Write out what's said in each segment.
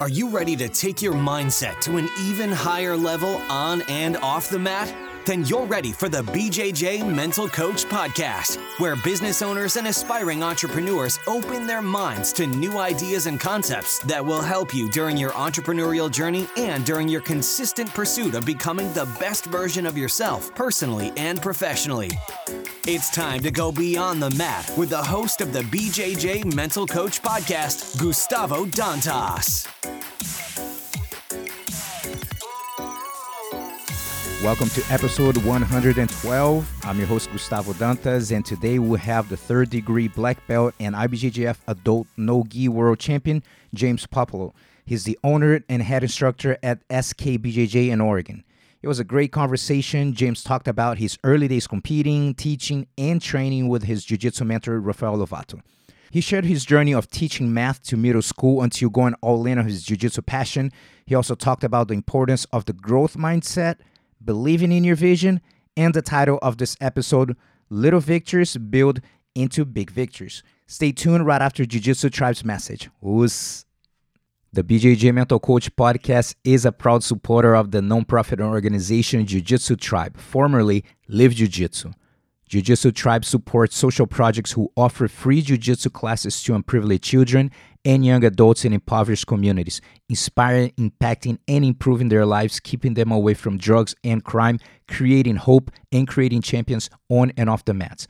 Are you ready to take your mindset to an even higher level on and off the mat? Then you're ready for the BJJ Mental Coach Podcast, where business owners and aspiring entrepreneurs open their minds to new ideas and concepts that will help you during your entrepreneurial journey and during your consistent pursuit of becoming the best version of yourself, personally and professionally. It's time to go beyond the mat with the host of the BJJ Mental Coach Podcast, Gustavo Dantas. Welcome to episode 112. I'm your host, Gustavo Dantas, and today we have the third degree black belt and IBJJF adult no gi world champion, James Puopolo. He's the owner and head instructor at SKBJJ in Oregon. It was a great conversation. James talked about his early days competing, teaching, and training with his jiu jitsu mentor, Rafael Lovato. He shared his journey of teaching math to middle school until going all in on his jiu jitsu passion. He also talked about the importance of the growth mindset believing in your vision, and the title of this episode, Little Victories Build into Big Victories. Stay tuned right after Jiu Jitsu Tribe's message. OSS. The BJJ Mental Coach podcast is a proud supporter of the nonprofit organization Jiu Jitsu Tribe, formerly Live Jiu Jitsu. Jiu Jitsu Tribe supports social projects who offer free Jiu Jitsu classes to unprivileged children and young adults in impoverished communities, inspiring, impacting, and improving their lives, keeping them away from drugs and crime, creating hope, and creating champions on and off the mats.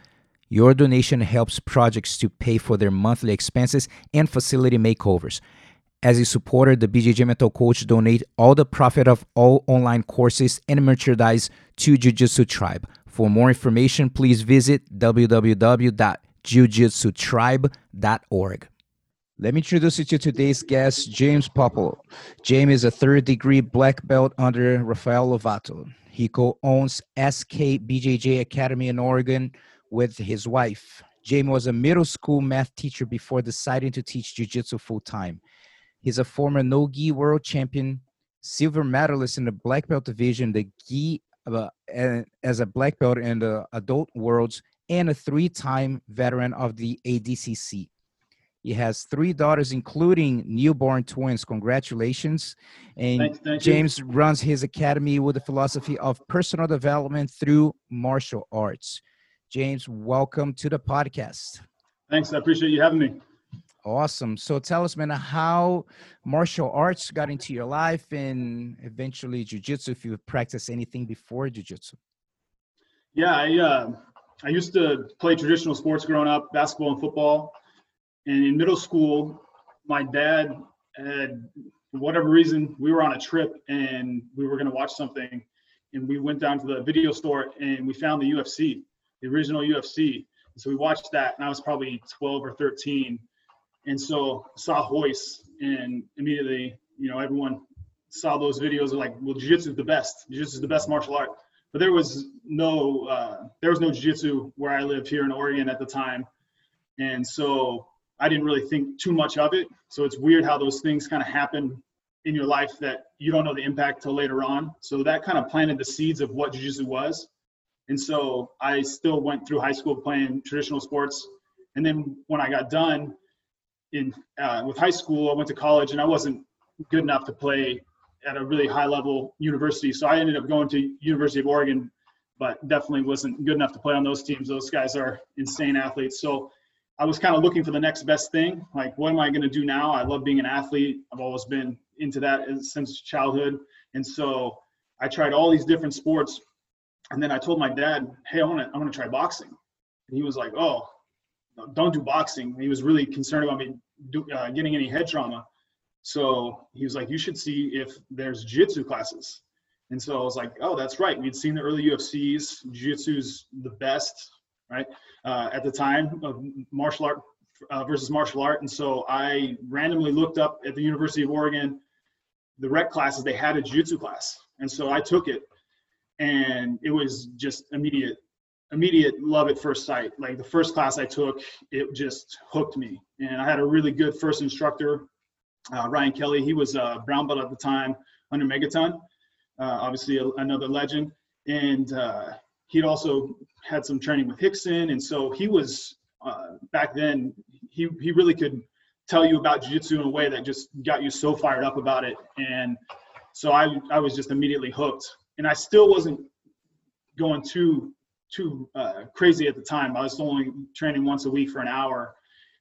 Your donation helps projects to pay for their monthly expenses and facility makeovers. As a supporter, the BJJ Mental Coach donate all the profit of all online courses and merchandise to Jiu Jitsu Tribe. For more information, please visit www.jiujitsutribe.org. Let me introduce you to today's guest, James Puopolo. James is a third degree black belt under Rafael Lovato. He co owns SK BJJ Academy in Oregon with his wife. James was a middle school math teacher before deciding to teach jiu jitsu full time. He's a former no gi world champion, silver medalist in the black belt division, the gi uh, as a black belt in the adult worlds, and a three time veteran of the ADCC. He has three daughters, including newborn twins. Congratulations. And Thank- thank you. James runs his academy with the philosophy of personal development through martial arts. James, welcome to the podcast. Thanks. I appreciate you having me. Awesome. So tell us, man, how martial arts got into your life and eventually jujitsu, if you practiced anything before jujitsu. Yeah, I uh, I used to play traditional sports growing up, basketball and football. And in middle school, my dad had, for whatever reason, we were on a trip and we were going to watch something. And we went down to the video store and we found the UFC, the original UFC. So we watched that, and I was probably 12 or 13. And so saw Royce, and immediately, you know, everyone saw those videos. Like, well, jiu-jitsu is the best. Jiu-jitsu is the best martial art. But there was no, uh, there was no jiu-jitsu where I lived here in Oregon at the time, and so I didn't really think too much of it. So it's weird how those things kind of happen in your life that you don't know the impact till later on. So that kind of planted the seeds of what jiu-jitsu was. And so I still went through high school playing traditional sports. And then when I got done in uh, with high school, I went to college and I wasn't good enough to play at a really high level university. So I ended up going to University of Oregon, but definitely wasn't good enough to play on those teams. Those guys are insane athletes. So I was kind of looking for the next best thing. Like, what am I going to do now? I love being an athlete. I've always been into that since childhood. And so I tried all these different sports. And then I told my dad, hey, I want to I want to try boxing. And he was like, oh, don't do boxing. He was really concerned about me do, uh, getting any head trauma. So he was like, you should see if there's jiu-jitsu classes. And so I was like, oh, that's right. We'd seen the early UFCs. Jiu-jitsu's the best, right? Uh, at the time of martial art uh, versus martial art. And so I randomly looked up at the University of Oregon, the rec classes, they had a jiu-jitsu class. And so I took it and it was just immediate immediate love at first sight. Like the first class I took, it just hooked me. And I had a really good first instructor, uh, Ryan Kelly. He was a brown belt at the time under Megaton, uh, obviously a, another legend. And uh, he'd also had some training with Rickson. And so he was, uh, back then, he, he really could tell you about jiu-jitsu in a way that just got you so fired up about it. And so i i was just immediately hooked. And i still wasn't going too too uh, crazy at the time. I was only training once a week for an hour.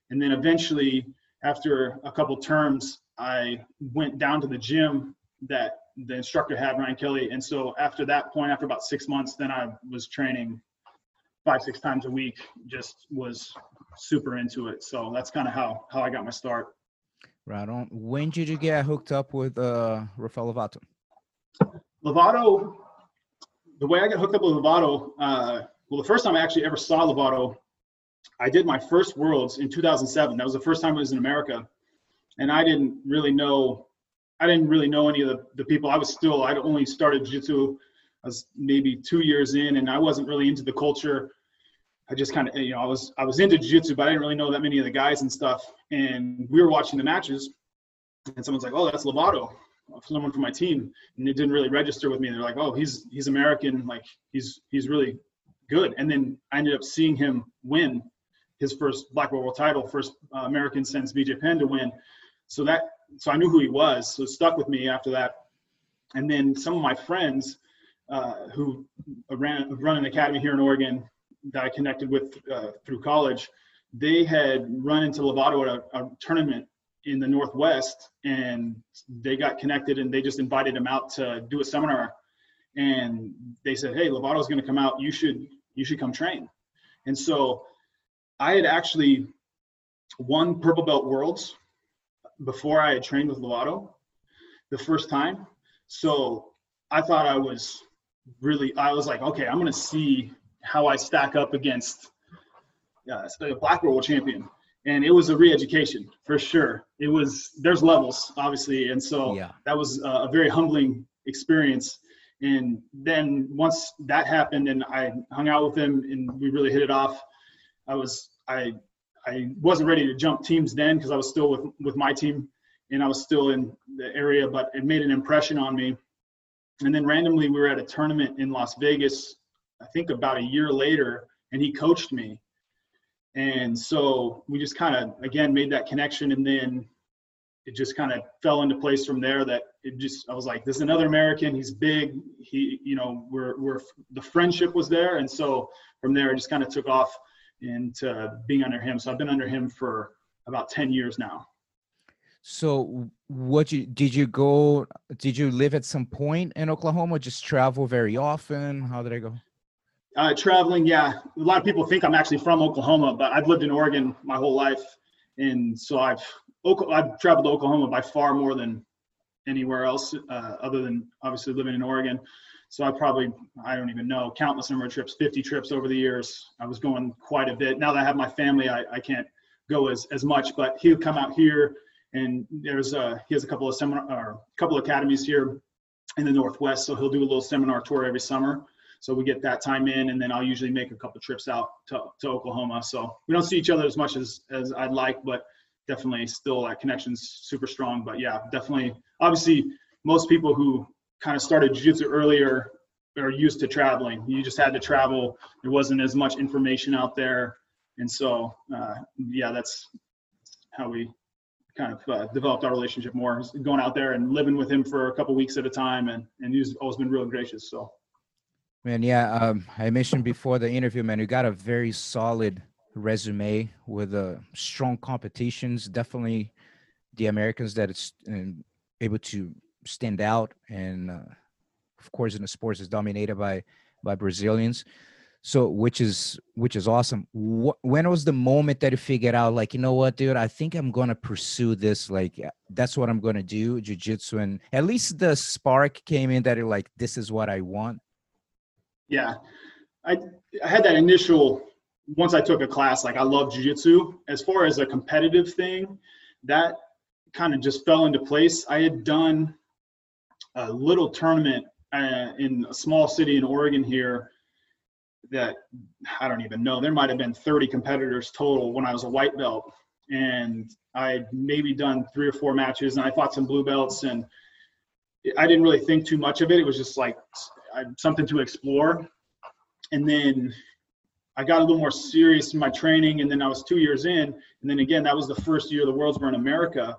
And then eventually after a couple terms i went down to the gym that the instructor had ryan kelly and so after that point after about six months then i was training five six times a week just was super into it so that's kind of how how i got my start Right on. When did you get hooked up with uh, Rafael Lovato? Lovato, the way I got hooked up with Lovato, uh, well, the first time I actually ever saw Lovato, I did my first Worlds in 2007. That was the first time I was in America, and I didn't really know, I didn't really know any of the, the people. I was still, I'd only started jiu-jitsu, I was maybe two years in, and I wasn't really into the culture. I just kind of, you know, I was I was into jiu-jitsu, but I didn't really know that many of the guys and stuff. And we were watching the matches, and someone's like, "Oh, that's Lovato." someone from my team and it didn't really register with me they're like oh he's he's american like he's he's really good and then i ended up seeing him win his first black world title first uh, american since bj penn to win so that so i knew who he was so it stuck with me after that and then some of my friends uh, who ran run an academy here in oregon that i connected with uh, through college they had run into lovato at a, a tournament in the Northwest and they got connected and they just invited him out to do a seminar. And they said, Hey, Lovato's going to come out. You should, you should come train. And so I had actually won purple belt worlds before I had trained with Lovato the first time. So I thought I was really, I was like, okay, I'm going to see how I stack up against uh, a black world champion and it was a re-education for sure it was there's levels obviously and so yeah. that was a very humbling experience and then once that happened and i hung out with him and we really hit it off i was i i wasn't ready to jump teams then because i was still with with my team and i was still in the area but it made an impression on me and then randomly we were at a tournament in las vegas i think about a year later and he coached me and so we just kind of, again, made that connection. And then it just kind of fell into place from there that it just, I was like, this is another American. He's big. He, you know, we're, we're, the friendship was there. And so from there, it just kind of took off into being under him. So I've been under him for about 10 years now. So what you did you go did you live at some point in Oklahoma just travel very often how did I go uh, traveling, yeah. A lot of people think I'm actually from Oklahoma, but I've lived in Oregon my whole life, and so I've I've traveled to Oklahoma by far more than anywhere else, uh, other than obviously living in Oregon. So I probably I don't even know countless number of trips, 50 trips over the years. I was going quite a bit. Now that I have my family, I, I can't go as as much. But he'll come out here, and there's a he has a couple of seminar or a couple of academies here in the Northwest, so he'll do a little seminar tour every summer. So we get that time in, and then I'll usually make a couple trips out to, to Oklahoma. So we don't see each other as much as as I'd like, but definitely still that connection's super strong. But yeah, definitely. Obviously, most people who kind of started jiu-jitsu earlier are used to traveling. You just had to travel. There wasn't as much information out there, and so uh, yeah, that's how we kind of uh, developed our relationship more. Going out there and living with him for a couple weeks at a time, and and he's always been real gracious. So. Man, yeah, um, I mentioned before the interview, man, you got a very solid resume with uh, strong competitions. Definitely the Americans that it's able to stand out, and uh, of course, in the sports is dominated by by Brazilians. So, which is which is awesome. Wh- when was the moment that you figured out, like, you know what, dude, I think I'm gonna pursue this. Like, that's what I'm gonna do, jujitsu, and at least the spark came in that you're like, this is what I want yeah, I I had that initial once I took a class like I love jujitsu. As far as a competitive thing, that kind of just fell into place. I had done a little tournament uh, in a small city in Oregon here that I don't even know. There might have been 30 competitors total when I was a white belt. And I had maybe done three or four matches and I fought some blue belts and I didn't really think too much of it. It was just like something to explore. And then I got a little more serious in my training, and then I was two years in, and then again that was the first year the Worlds were in America,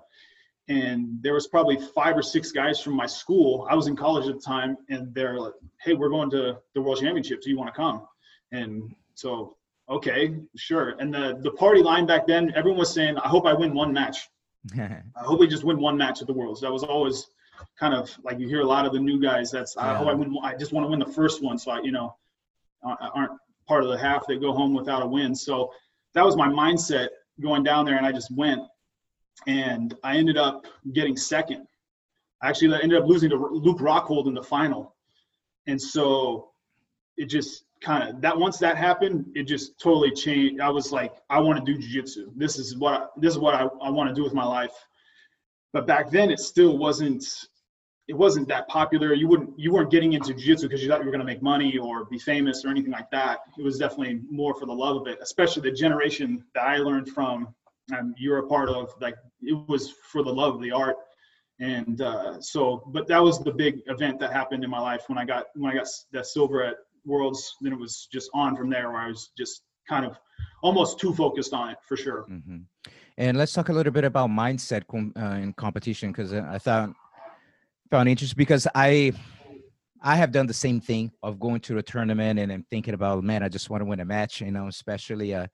and there was probably five or six guys from my school. I was in college at the time, and they're like, "Hey, we're going to the World Championships. Do you want to come?" And so, okay, sure. And the the party line back then, everyone was saying, "I hope I win one match. I hope we just win one match at the Worlds." That was always kind of like you hear a lot of the new guys. That's I hope I win. I just want to win the first one, so I you know aren't part of the half that go home without a win. So that was my mindset going down there, and I just went, and I ended up getting second. Actually, I ended up losing to Luke Rockhold in the final, and so it just kind of that once that happened, it just totally changed. I was like, I want to do jiu-jitsu. This is what I, this is what I, I want to do with my life. But back then, it still wasn't it wasn't that popular. You wouldn't you weren't getting into jiu-jitsu because you thought you were going to make money or be famous or anything like that. It was definitely more for the love of it, especially the generation that I learned from and you're a part of. Like it was for the love of the art. And uh, so, but that was the big event that happened in my life when I got when I got that silver at Worlds. Then it was just on from there, where I was just kind of almost too focused on it for sure. Mm-hmm. And let's talk a little bit about mindset com- uh, in competition because I thought found interesting because I I have done the same thing of going to a tournament and I'm thinking about man, I just want to win a match, you know, especially uh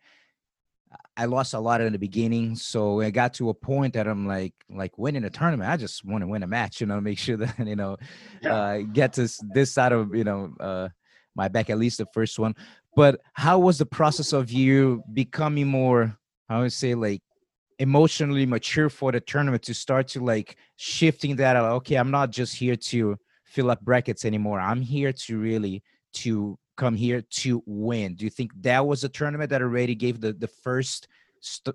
I lost a lot in the beginning, so I got to a point that I'm like, like winning a tournament. I just want to win a match, you know, make sure that you know, yeah. uh, get to this side of you know uh, my back at least the first one. But how was the process of you becoming more? I would say like emotionally mature for the tournament to start to like shifting that okay i'm not just here to fill up brackets anymore i'm here to really to come here to win do you think that was a tournament that already gave the the first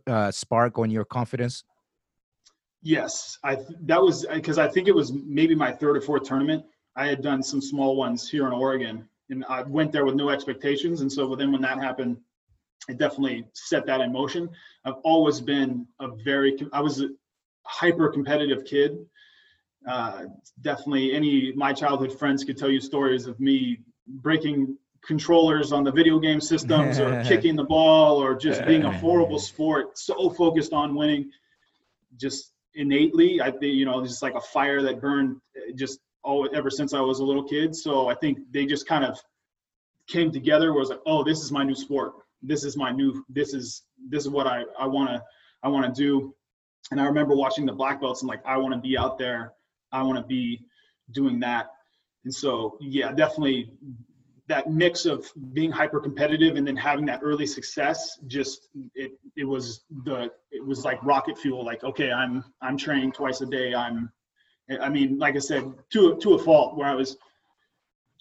uh, spark on your confidence yes i that was because i think it was maybe my third or fourth tournament i had done some small ones here in oregon and i went there with no expectations and so then when that happened it definitely set that in motion. I've always been a very, I was a hyper competitive kid. Uh, definitely, any my childhood friends could tell you stories of me breaking controllers on the video game systems or kicking the ball or just being a horrible sport. So focused on winning, just innately. I think you know, just like a fire that burned eh, just all ever since I was a little kid. So I think they just kind of came together. Was like, oh, this is my new sport this is my new this is this is what I I want to I want to do. And I remember watching the black belts and like I want to be out there. I want to be doing that. And so yeah, definitely that mix of being hyper competitive and then having that early success just it it was the it was like rocket fuel like okay i'm i'm training twice a day i'm i mean like i said to to a fault where i was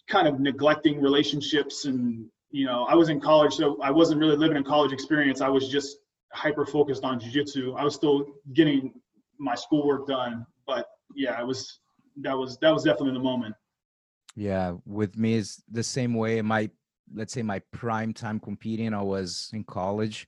kind of neglecting relationships and you know, I was in college, so I wasn't really living a college experience. I was just hyper focused on jujitsu. I was still getting my schoolwork done, but yeah, it was that was that was definitely the moment. Yeah, with me is the same way. My let's say my prime time competing, I was in college,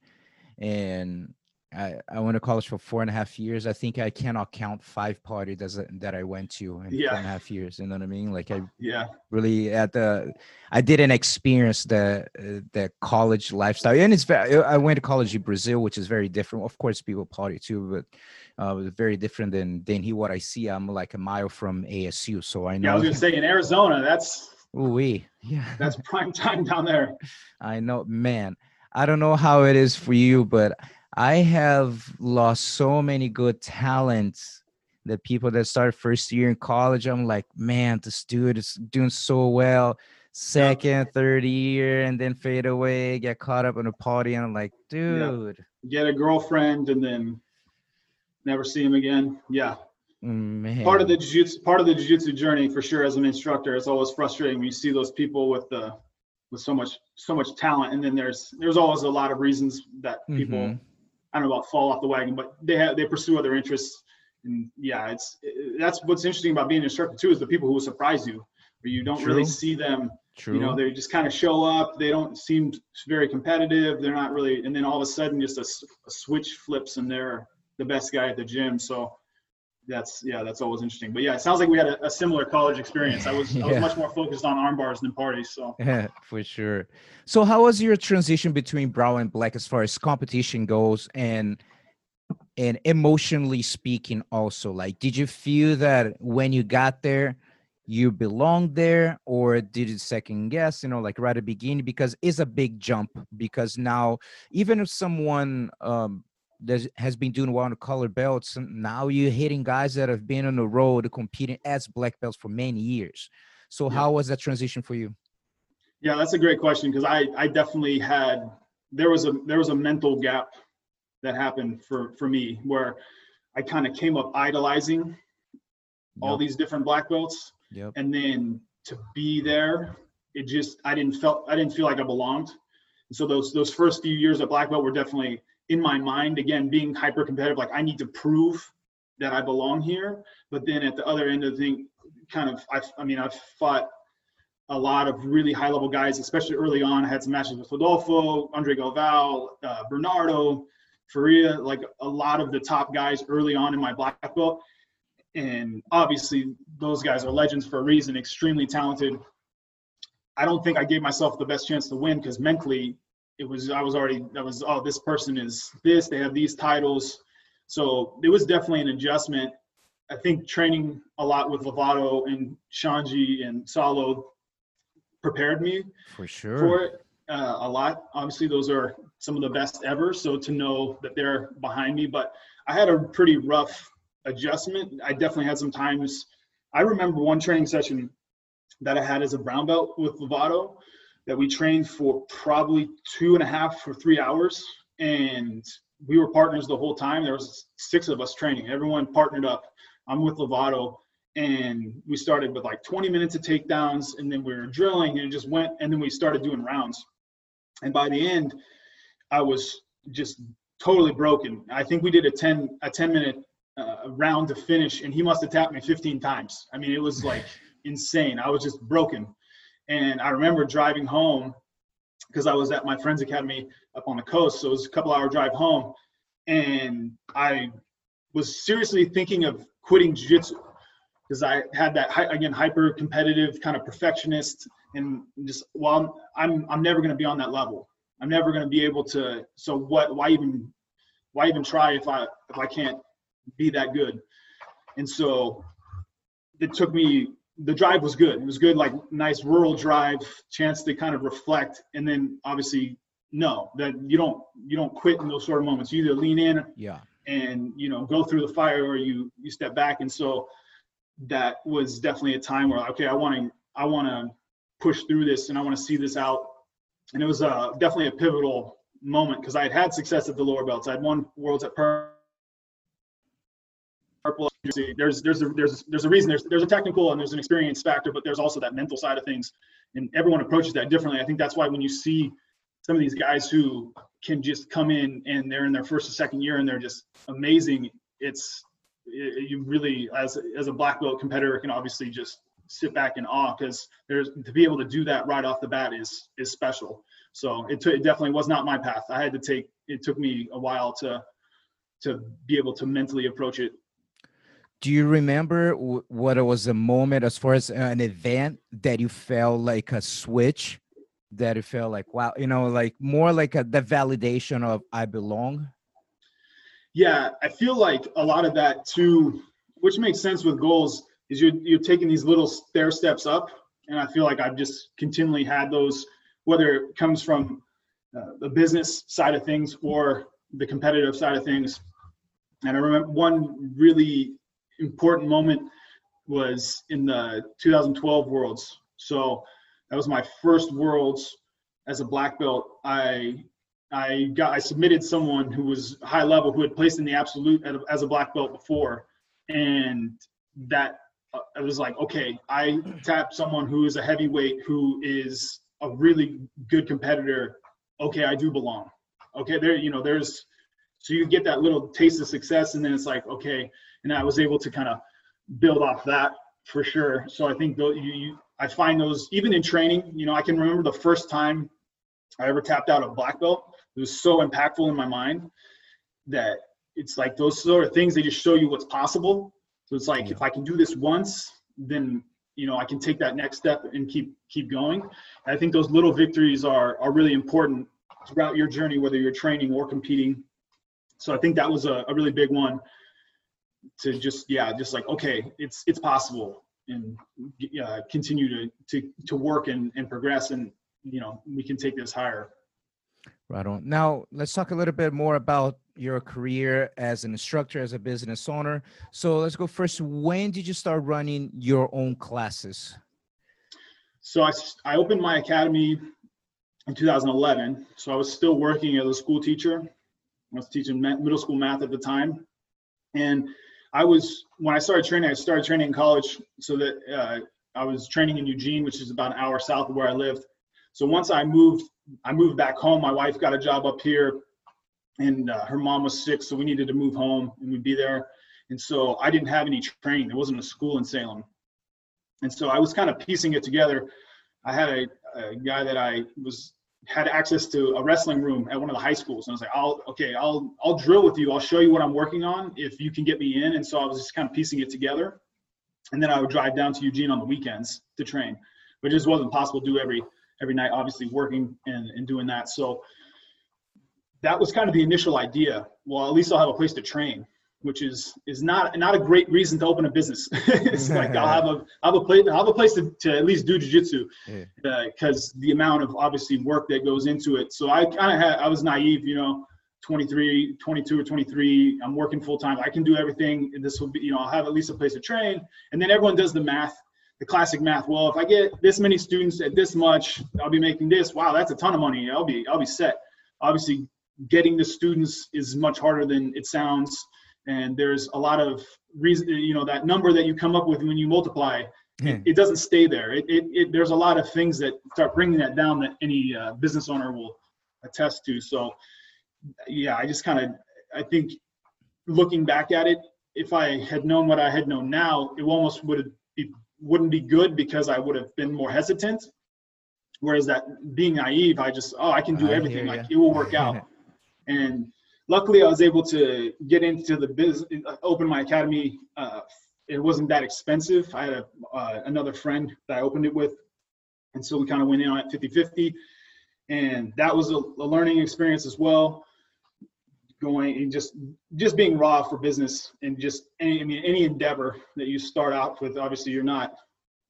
and I, I went to college for four and a half years. I think I cannot count five parties that, that I went to in yeah. four and a half years. You know what I mean? Like I yeah really at the I didn't experience the uh, the college lifestyle. And it's very I went to college in Brazil, which is very different. Of course, people party too, but uh, very different than than he what I see. I'm like a mile from ASU, so I know. Yeah, I was gonna say in Arizona, that's Ooh, yeah, that's prime time down there. I know, man. I don't know how it is for you, but I have lost so many good talents. The people that start first year in college, I'm like, man, this dude is doing so well. Second, yep. third year, and then fade away, get caught up in a party, and I'm like, dude. Yep. Get a girlfriend, and then never see him again. Yeah. Man. Part of the jiu-jitsu, part of the jiu-jitsu journey for sure as an instructor, it's always frustrating when you see those people with the with so much so much talent, and then there's there's always a lot of reasons that people mm-hmm I don't know about fall off the wagon, but they have they pursue other interests. And yeah, it's it, that's what's interesting about being an instructor too is the people who will surprise you, where you don't True. really see them. True. You know, they just kind of show up. They don't seem very competitive. They're not really, and then all of a sudden, just a, a switch flips and they're the best guy at the gym. So that's yeah, that's always interesting. But yeah, it sounds like we had a, a similar college experience. I was yeah. I was much more focused on arm bars than parties. So yeah, for sure. So how was your transition between brown and black as far as competition goes and and emotionally speaking also like did you feel that when you got there you belonged there or did you second guess you know like right at the beginning because it's a big jump because now even if someone um that has been doing well on the color belts And now you're hitting guys that have been on the road competing as black belts for many years so yeah. how was that transition for you yeah that's a great question because i i definitely had there was a there was a mental gap that happened for for me where i kind of came up idolizing yep. all these different black belts Yep. And then to be there, it just I didn't felt I didn't feel like I belonged. And so those those first few years at black belt were definitely in my mind again being hyper competitive like I need to prove that I belong here. But then at the other end of the thing, kind of I I mean I've fought a lot of really high level guys, especially early on. I had some matches with Rodolfo, Andre Galvao, uh, Bernardo, Faria, like a lot of the top guys early on in my black belt and obviously those guys are legends for a reason, extremely talented. I don't think I gave myself the best chance to win because mentally it was I was already that was oh this person is this they have these titles, so it was definitely an adjustment. I think training a lot with Lovato and Xande and Saulo prepared me for sure for it uh, a lot. Obviously, those are some of the best ever. So to know that they're behind me, but I had a pretty rough adjustment. I definitely had some times. I remember one training session that I had as a brown belt with Lovato that we trained for probably two and a half or three hours, and we were partners the whole time. There was six of us training. Everyone partnered up. I'm with Lovato, and we started with like 20 minutes of takedowns, and then we were drilling, and it just went. And then we started doing rounds. And by the end, I was just totally broken. I think we did a 10 a 10 minute uh, round to finish, and he must have tapped me 15 times. I mean, it was like insane. I was just broken. And I remember driving home because I was at my friend's academy up on the coast. So it was a couple hour drive home. And I was seriously thinking of quitting jiu-jitsu because I had that again hyper competitive kind of perfectionist and just well I'm I'm never going to be on that level. I'm never going to be able to so what why even why even try if I if I can't be that good. And so it took me the drive was good. It was good, like nice rural drive, chance to kind of reflect, and then obviously no, that you don't you don't quit in those sort of moments. You either lean in, yeah, and you know go through the fire, or you you step back. And so that was definitely a time where okay, I want to I want to push through this, and I want to see this out. And it was uh, definitely a pivotal moment because I had had success at the lower belts. I had won worlds at Per purple. There's there's a, there's there's a reason. There's there's a technical and there's an experience factor, but there's also that mental side of things, and everyone approaches that differently. I think that's why when you see some of these guys who can just come in and they're in their first or second year and they're just amazing, it's it, you really as as a black belt competitor can obviously just sit back in awe because there's to be able to do that right off the bat is is special. So it, t- it definitely was not my path. I had to take it took me a while to to be able to mentally approach it do you remember w- what it was a moment as far as an event that you felt like a switch that you felt like wow you know like more like a, the validation of i belong yeah i feel like a lot of that too which makes sense with goals is you're, you're taking these little stair steps up and i feel like i've just continually had those whether it comes from uh, the business side of things or the competitive side of things. And i remember one really important moment was in the 2012 Worlds. So that was my first Worlds as a black belt. I I got I submitted someone who was high level who had placed in the absolute as a black belt before, and that uh, I was like, okay, I tapped someone who is a heavyweight who is a really good competitor. Okay, I do belong. Okay, there you know there's so you get that little taste of success, and then it's like okay, and I was able to kind of build off that for sure. So I think though you, you, I find those even in training. You know, I can remember the first time I ever tapped out a black belt. It was so impactful in my mind that it's like those sort of things they just show you what's possible. So it's like yeah. if I can do this once, then you know I can take that next step and keep keep going. And I think those little victories are are really important throughout your journey, whether you're training or competing. So I think that was a, a really big one to just yeah, just like okay, it's it's possible and uh, continue to to to work and, and progress and you know we can take this higher. Right on. Now let's talk a little bit more about your career as an instructor as a business owner. So let's go first. When did you start running your own classes? So i, I opened my academy in 2011 so i was still working as a school teacher. I was teaching middle school math at the time. And I was when I started training. I started training in college, so that uh, I was training in Eugene, which is about an hour south of where I lived. So once I moved, I moved back home. My wife got a job up here, and uh, her mom was sick, so we needed to move home, and we'd be there. And so I didn't have any training. There wasn't a school in Salem, and so I was kind of piecing it together. I had a, a guy that I was had access to a wrestling room at one of the high schools. And I was like, I'll, okay, I'll, I'll drill with you. I'll show you what I'm working on if you can get me in. And so I was just kind of piecing it together. And then I would drive down to Eugene on the weekends to train, but it just wasn't possible to do every, every night, obviously working and, and doing that. So that was kind of the initial idea. Well, at least I'll have a place to train which is is not not a great reason to open a business. it's like I'll have a I'll have a place I'll have a place to, to at least do jujitsu because yeah. uh, the amount of obviously work that goes into it. So I kind of had I was naive, you know, 23, 22 or 23. I'm working full time. I can do everything. This will be you know I'll have at least a place to train. And then everyone does the math, the classic math. Well, if I get this many students at this much, I'll be making this. Wow, that's a ton of money. I'll be I'll be set. Obviously, getting the students is much harder than it sounds and there's a lot of reason you know that number that you come up with when you multiply it, it, doesn't stay there. It, it, it, there's a lot of things that start bringing that down that any uh, business owner will attest to. So yeah i just kind of i think looking back at it if i had known what i had known now it almost would be wouldn't be good because i would have been more hesitant. Whereas that being naive i just oh i can do everything. like it will work out. And luckily I was able to get into the business, open my academy. Uh, it wasn't that expensive. I had a, uh, another friend that I opened it with. And so we kind of went in on it 50 50. And that was a, a, learning experience as well. Going and just just being raw for business and just any I mean any endeavor that you start out with, obviously you're not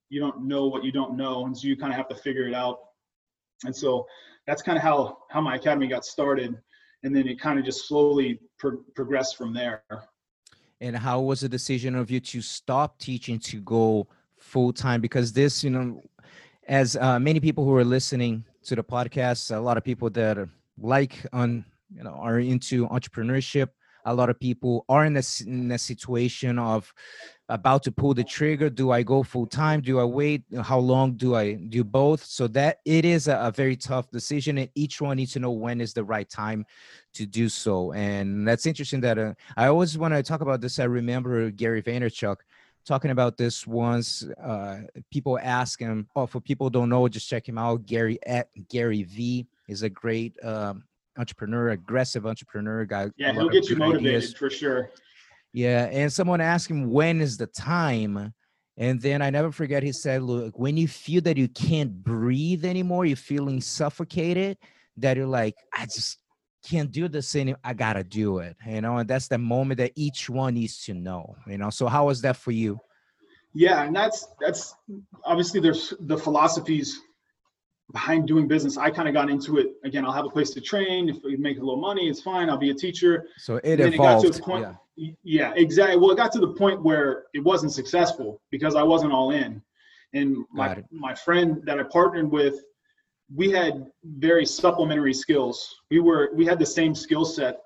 you don't know what you don't know, and so you kind of have to figure it out. And so that's kind of how how my academy got started and then it kind of just slowly pro- progressed from there. And how was the decision of you to stop teaching to go full time? Because this, you know, as uh, many people who are listening to the podcast, a lot of people that are like on, you know, are into entrepreneurship. A lot of people are in a, in a situation of about to pull the trigger. Do i go full time? Do i wait? How long do i do both? So that it is a, a, very tough decision and each one needs to know when is the right time to do so. And that's interesting that uh, i always when i talk about this. I remember gary vaynerchuk talking about this once uh, people ask him oh for people don't know just check him out. Gary at gary v is a great um, entrepreneur aggressive entrepreneur guy yeah he'll get you motivated ideas. for sure yeah, and someone asked him when is the time, and then I never forget he said, "Look, when you feel that you can't breathe anymore, you're feeling suffocated, that you're like, I just can't do this anymore. I gotta do it, you know." And that's the moment that each one needs to know, you know. So how was that for you? Yeah, and that's that's obviously there's the philosophies behind doing business, I kind of got into it. Again, I'll have a place to train. If we make a little money, it's fine. I'll be a teacher. So it evolved. It point, yeah. yeah, exactly. Well, it got to the point where it wasn't successful because I wasn't all in. And my my friend that I partnered with, we had very supplementary skills. We were we had the same skill set.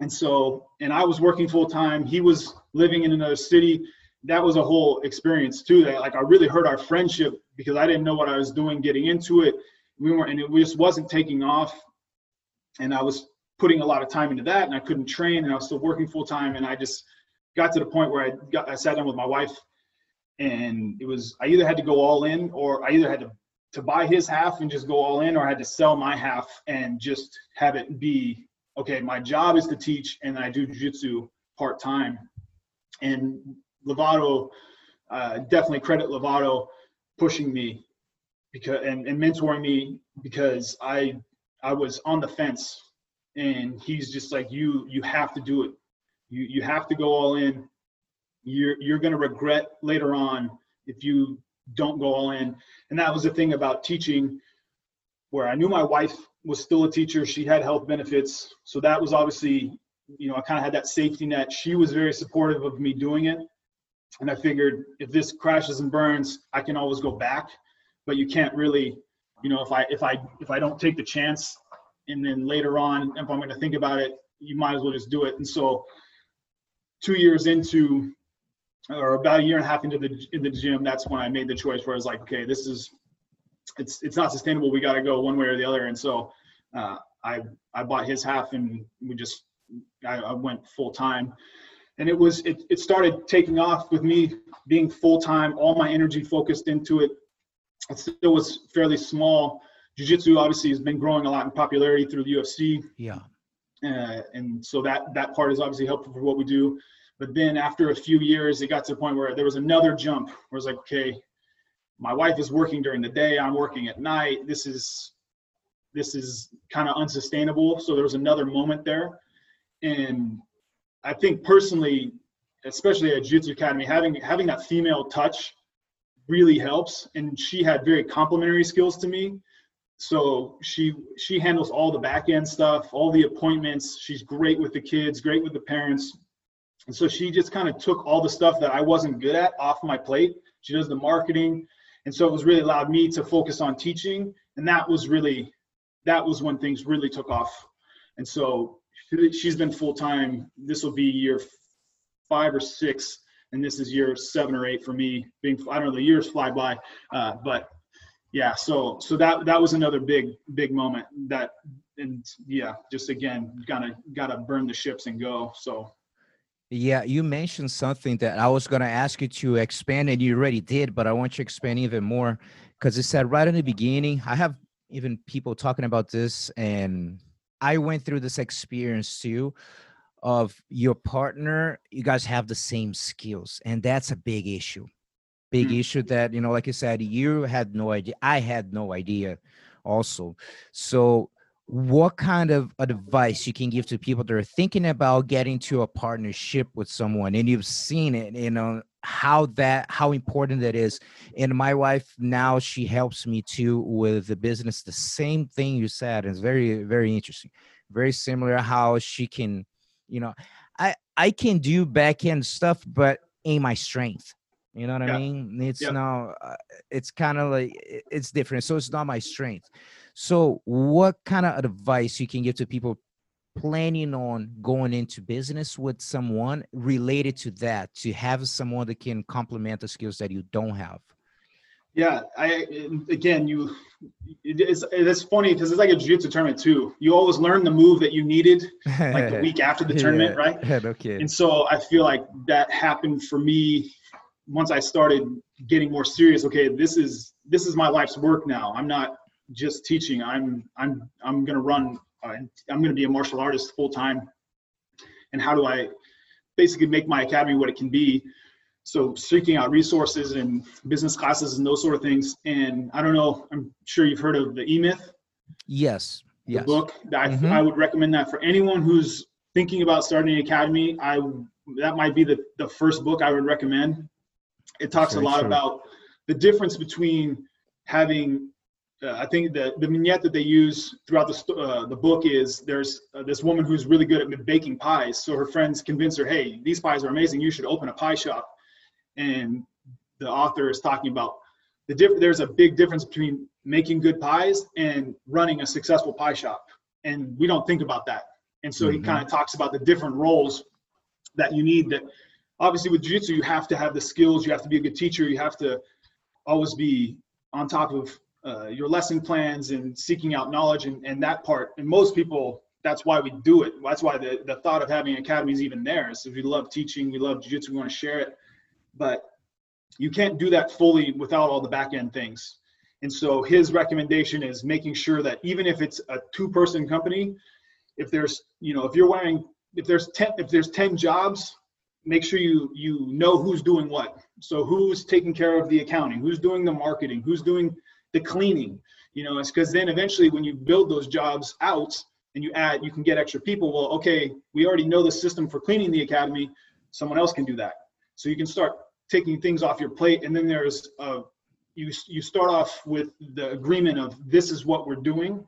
And so, and I was working full time. He was living in another city that was a whole experience too. That like I really hurt our friendship because I didn't know what I was doing getting into it. We weren't, and it just wasn't taking off. And I was putting a lot of time into that, and I couldn't train, and I was still working full time. And I just got to the point where I got I sat down with my wife, and it was I either had to go all in, or I either had to to buy his half and just go all in, or I had to sell my half and just have it be okay. My job is to teach, and I do jujitsu part time. And Lovato, uh, definitely credit Lovato pushing me because and, and mentoring me because I I was on the fence and he's just like you you have to do it. You you have to go all in. You're you're gonna regret later on if you don't go all in. And that was the thing about teaching where I knew my wife was still a teacher. She had health benefits. So that was obviously, you know, I kind of had that safety net. She was very supportive of me doing it. And I figured if this crashes and burns, I can always go back. But you can't really, you know, if I if I if I don't take the chance and then later on, if I'm gonna think about it, you might as well just do it. And so two years into or about a year and a half into the in the gym, that's when I made the choice where I was like, okay, this is it's it's not sustainable. We got to go one way or the other. And so uh, I I bought his half, and we just I, I went full time. And it was it it started taking off with me being full time, all my energy focused into it. It still was fairly small. Jiu-jitsu obviously has been growing a lot in popularity through the UFC. Yeah. Uh, and so that that part is obviously helpful for what we do. But then after a few years, it got to the point where there was another jump where it's like, okay, my wife is working during the day, I'm working at night. This is this is kind of unsustainable. So there was another moment there. And I think personally, especially at Jiu Jitsu Academy, having having that female touch really helps. And she had very complementary skills to me. So she she handles all the back end stuff, all the appointments. She's great with the kids, great with the parents. And so she just kind of took all the stuff that I wasn't good at off my plate. She does the marketing. And so it was really allowed me to focus on teaching. And that was really, that was when things really took off. And so she's been full time. This will be year five or six. And this is year seven or eight for me being, I don't know, the years fly by. Uh, but yeah, so, so that, that was another big, big moment that, and yeah, just again, gotta, gotta burn the ships and go. So yeah, you mentioned something that I was going to ask you to expand, and you already did, but I want you to expand even more because it said right in the beginning. I have even people talking about this, and I went through this experience too of your partner. You guys have the same skills, and that's a big issue. Big mm-hmm. issue that, you know, like you said, you had no idea. I had no idea also. So, what kind of advice you can give to people that are thinking about getting to a partnership with someone and you've seen it you know how that how important that is. And my wife now she helps me too with the business the same thing you said it's very very interesting. Very similar how she can you know i i can do back end stuff but ain't my strength. You know what yeah. i mean? It's yeah. now uh, it's kind of like it's different. So it's not my strength. So, what kind of advice you can give to people planning on going into business with someone related to that, to have someone that can complement the skills that you don't have? Yeah, I again, you it's it's funny because it's like a jiu-jitsu tournament too. You always learn the move that you needed like the week after the tournament, yeah. right? okay. And so I feel like that happened for me once I started getting more serious. Okay, this is this is my life's work now. I'm not just teaching. I'm I'm I'm going to run. Uh, I'm going to be a martial artist full time. And how do I basically make my academy what it can be? So seeking out resources and business classes and those sort of things. And I don't know. I'm sure you've heard of the E Myth. Yes. Yes. book. I, mm-hmm. I would recommend that for anyone who's thinking about starting an academy. I that might be the the first book I would recommend. It talks Very a lot true. about the difference between having uh, I think the, the vignette that they use throughout the, uh, the book is there's uh, this woman who's really good at baking pies. So her friends convince her, hey, these pies are amazing. You should open a pie shop. And the author is talking about the diff- there's a big difference between making good pies and running a successful pie shop. And we don't think about that. And so mm-hmm. he kind of talks about the different roles that you need that obviously with jiu-jitsu you have to have the skills you have to be a good teacher you have to always be on top of uh, your lesson plans and seeking out knowledge and, and that part. And most people, that's why we do it. That's why the, the thought of having academy is even there. So we love teaching, we love jiu-jitsu, we want to share it. But you can't do that fully without all the back end things. And so his recommendation is making sure that even if it's a two person company, if there's, you know, if you're wearing, if there's 10, if there's 10 jobs, make sure you you know who's doing what. So who's taking care of the accounting, who's doing the marketing, who's doing the cleaning. You know, it's because then eventually when you build those jobs out and you add, you can get extra people. Well, okay, we already know the system for cleaning the academy. Someone else can do that. So you can start taking things off your plate, and then there's a you you start off with the agreement of this is what we're doing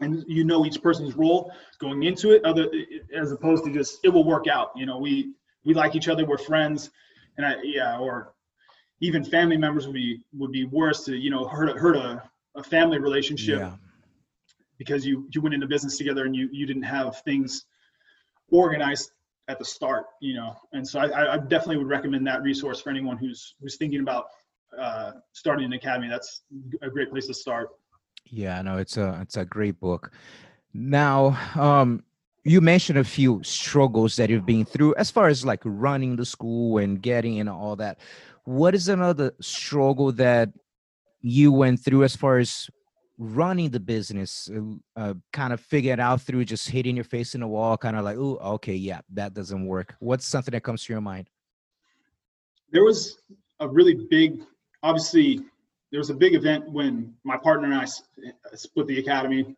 and you know each person's role going into it other as opposed to just it will work out you know we we like each other we're friends and i yeah or even family members would be would be worse to you know hurt hurt a, a family relationship yeah. because you you went into business together and you you didn't have things organized at the start you know and so i i definitely would recommend that resource for anyone who's who's thinking about uh, starting an academy that's a great place to start yeah, no, it's a it's a great book. Now, um, you mentioned a few struggles that you've been through as far as like running the school and getting and all that. What is another struggle that you went through as far as running the business uh, uh kind of figured out through just hitting your face in the wall kind of like oh okay yeah that doesn't work what's something that comes to your mind there was a really big obviously there was a big event when my partner and I split the academy,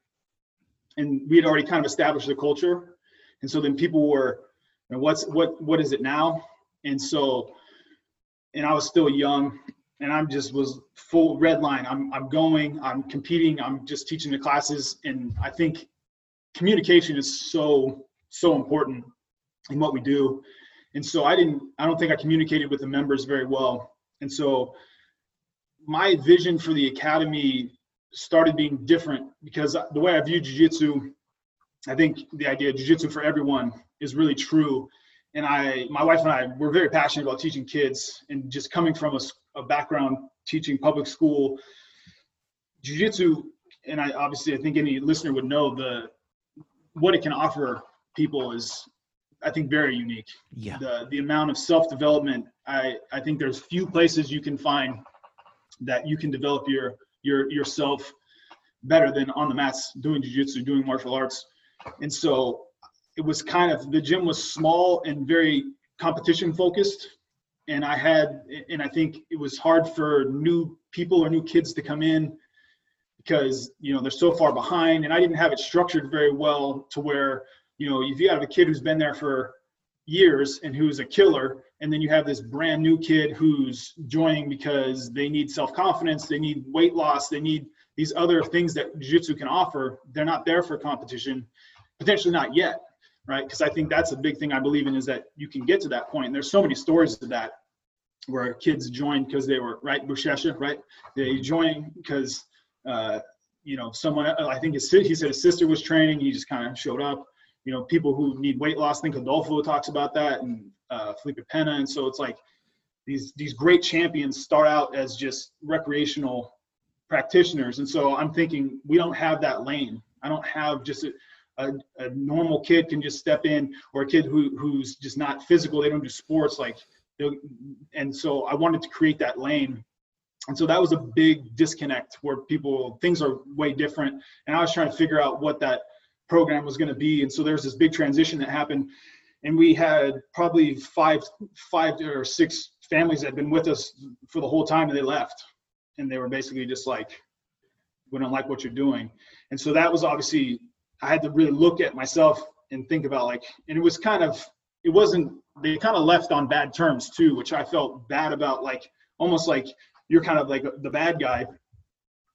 and we had already kind of established the culture, and so then people were, you know, what's what what is it now? And so, and I was still young, and I'm just was full red line. I'm I'm going, I'm competing, I'm just teaching the classes, and I think communication is so so important in what we do. And so I didn't I don't think I communicated with the members very well. And so my vision for the academy started being different because the way I view jiu-jitsu, I think the idea of jiu-jitsu for everyone is really true. And I, my wife and I, we're very passionate about teaching kids and just coming from a, a background teaching public school, jiu-jitsu, and I obviously I think any listener would know the what it can offer people is I think very unique. Yeah. The the amount of self-development, I I think there's few places you can find that you can develop your your yourself better than on the mats doing jiu-jitsu doing martial arts and so it was kind of the gym was small and very competition focused. And i had and i think it was hard for new people or new kids to come in because you know they're so far behind. And i didn't have it structured very well to where you know if you have a kid who's been there for years and who's a killer and then you have this brand new kid who's joining because they need self-confidence they need weight loss they need these other things that jiu-jitsu can offer they're not there for competition. Potentially not yet right? Because i think that's a big thing i believe in is that you can get to that point. And there's so many stories of that where kids joined because they were right bushesha right? They joined because uh, you know someone i think his, he said his sister was training he just kind of showed up. You know people who need weight loss think adolfo talks about that and uh, Felipe Pena, and so it's like these these great champions start out as just recreational practitioners, and so I'm thinking we don't have that lane. I don't have just a, a, a normal kid can just step in, or a kid who who's just not physical. They don't do sports like, and so I wanted to create that lane. And so that was a big disconnect where people things are way different, and I was trying to figure out what that program was going to be. And so there's this big transition that happened and we had probably five five or six families that had been with us for the whole time and they left and they were basically just like we don't like what you're doing and so that was obviously i had to really look at myself and think about like and it was kind of it wasn't they kind of left on bad terms too which i felt bad about like almost like you're kind of like the bad guy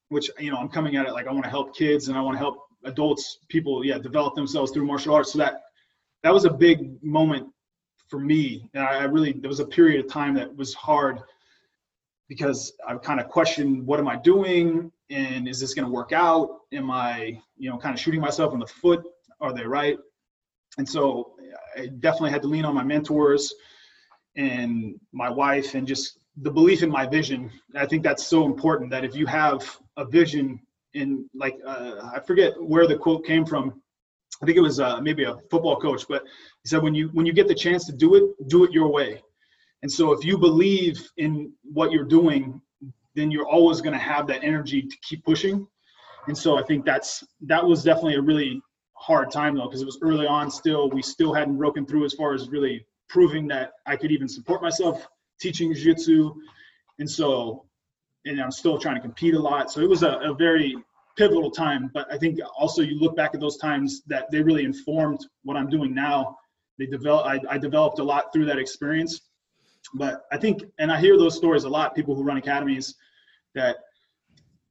which you know i'm coming at it like i want to help kids and i want to help adults people yeah develop themselves through martial arts so that that was a big moment for me. And I really, there was a period of time that was hard because I've kind of questioned, what am I doing? And is this going to work out? Am I, you know, kind of shooting myself in the foot? Are they right? And so I definitely had to lean on my mentors and my wife and just the belief in my vision. I think that's so important that if you have a vision in like, uh, I forget where the quote came from, I think it was uh, maybe a football coach, but he said when you when you get the chance to do it, do it your way. And so if you believe in what you're doing, then you're always going to have that energy to keep pushing. And so I think that's that was definitely a really hard time though because it was early on still we still hadn't broken through as far as really proving that I could even support myself teaching jiu-jitsu. And so, and I'm still trying to compete a lot. So it was a, a very pivotal time. But I think also you look back at those times that they really informed what I'm doing now. They develop, I, I developed a lot through that experience. But I think, and I hear those stories a lot, people who run academies, that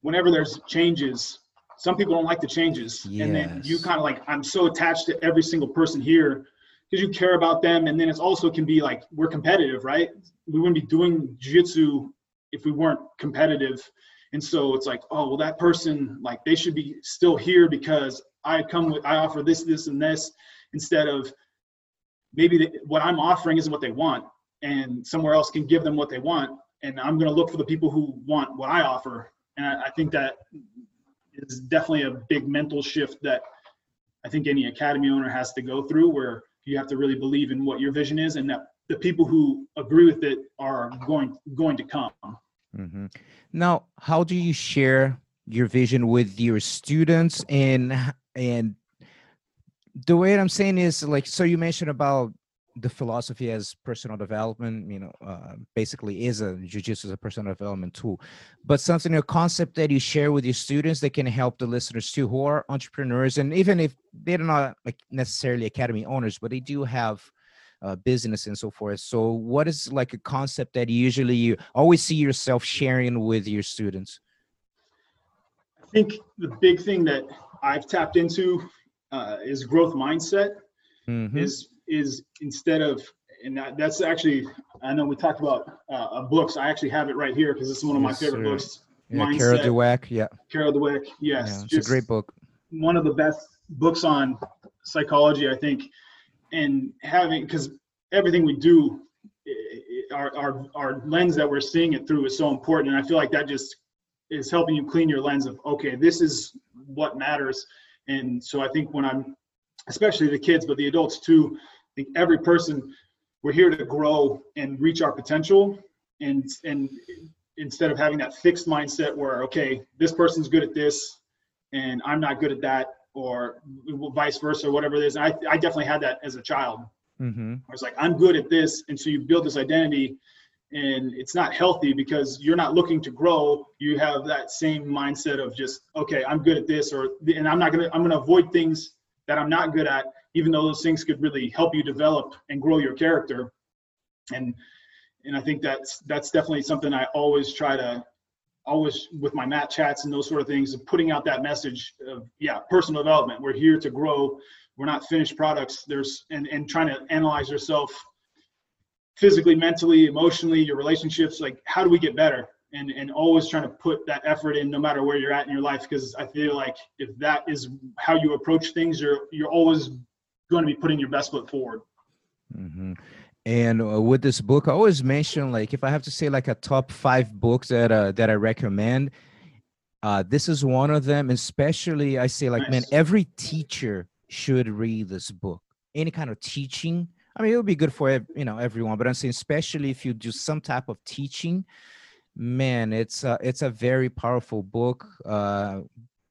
whenever there's changes, some people don't like the changes. Yes. And then you kind of like, I'm so attached to every single person here because you care about them. And then it's also can be like, we're competitive, right? We wouldn't be doing jiu-jitsu if we weren't competitive. And so it's like, oh, well, that person, like they should be still here because I come with, I offer this, this, and this instead of maybe the, what I'm offering isn't what they want and somewhere else can give them what they want. And I'm going to look for the people who want what I offer. And I, I think that is definitely a big mental shift that I think any academy owner has to go through where you have to really believe in what your vision is and that the people who agree with it are going going to come. Mm-hmm. Now, how do you share your vision with your students and and the way I'm saying is like so you mentioned about the philosophy as personal development, you know, uh, basically is a jujitsu as a personal development tool, but something a concept that you share with your students that can help the listeners too, who are entrepreneurs, and even if they're not like necessarily academy owners, but they do have uh, business and so forth. So, what is like a concept that usually you always see yourself sharing with your students? I think the big thing that I've tapped into uh, is growth mindset. Mm-hmm. Is is instead of and that, that's actually I know we talked about uh, books. I actually have it right here because it's one of my favorite sir. books. Yeah, Mindset. Carol Dweck. Yeah. Carol Dweck. Yes. Yeah, it's Just a great book. One of the best books on psychology, I think, and having because everything we do, our, our our lens that we're seeing it through is so important, and I feel like that just is helping you clean your lens of okay, this is what matters. And so I think when I'm, especially the kids, but the adults too, think every person we're here to grow and reach our potential and and instead of having that fixed mindset where okay this person's good at this and i'm not good at that or vice versa or whatever it is. I, I definitely had that as a child. Mm-hmm. i was like i'm good at this. And so you build this identity and it's not healthy because you're not looking to grow. You have that same mindset of just okay i'm good at this or and i'm not gonna i'm gonna avoid things that i'm not good at even though those things could really help you develop and grow your character. And and I think that's that's definitely something I always try to always with my mat chats and those sort of things of putting out that message of yeah personal development. We're here to grow. We're not finished products. There's and and trying to analyze yourself physically mentally emotionally your relationships like how do we get better? And and always trying to put that effort in no matter where you're at in your life because i feel like if that is how you approach things you're you're always going to be putting your best foot forward. Mm-hmm. And uh, with this book, I always mention like if I have to say like a top five books that uh, that I recommend, uh, this is one of them. Especially, I say like, nice. man, every teacher should read this book. Any kind of teaching. I mean, it would be good for you know everyone, but I'm saying especially if you do some type of teaching, man, it's uh, it's a very powerful book. Uh,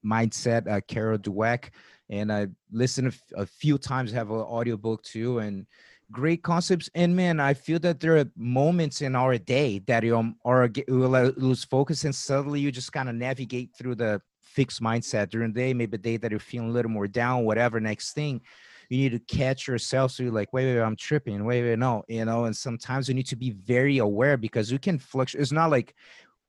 mindset, uh, Carol Dweck and I listened a, few times, have an audiobook too, and great concepts. And man, I feel that there are moments in our day that you are will lose focus, and suddenly you just kind of navigate through the fixed mindset during the day, maybe a day that you're feeling a little more down, whatever. Next thing, you need to catch yourself. So you're like, wait, wait I'm tripping. Wait, wait, no, you know. And sometimes you need to be very aware because you can fluctuate. It's not like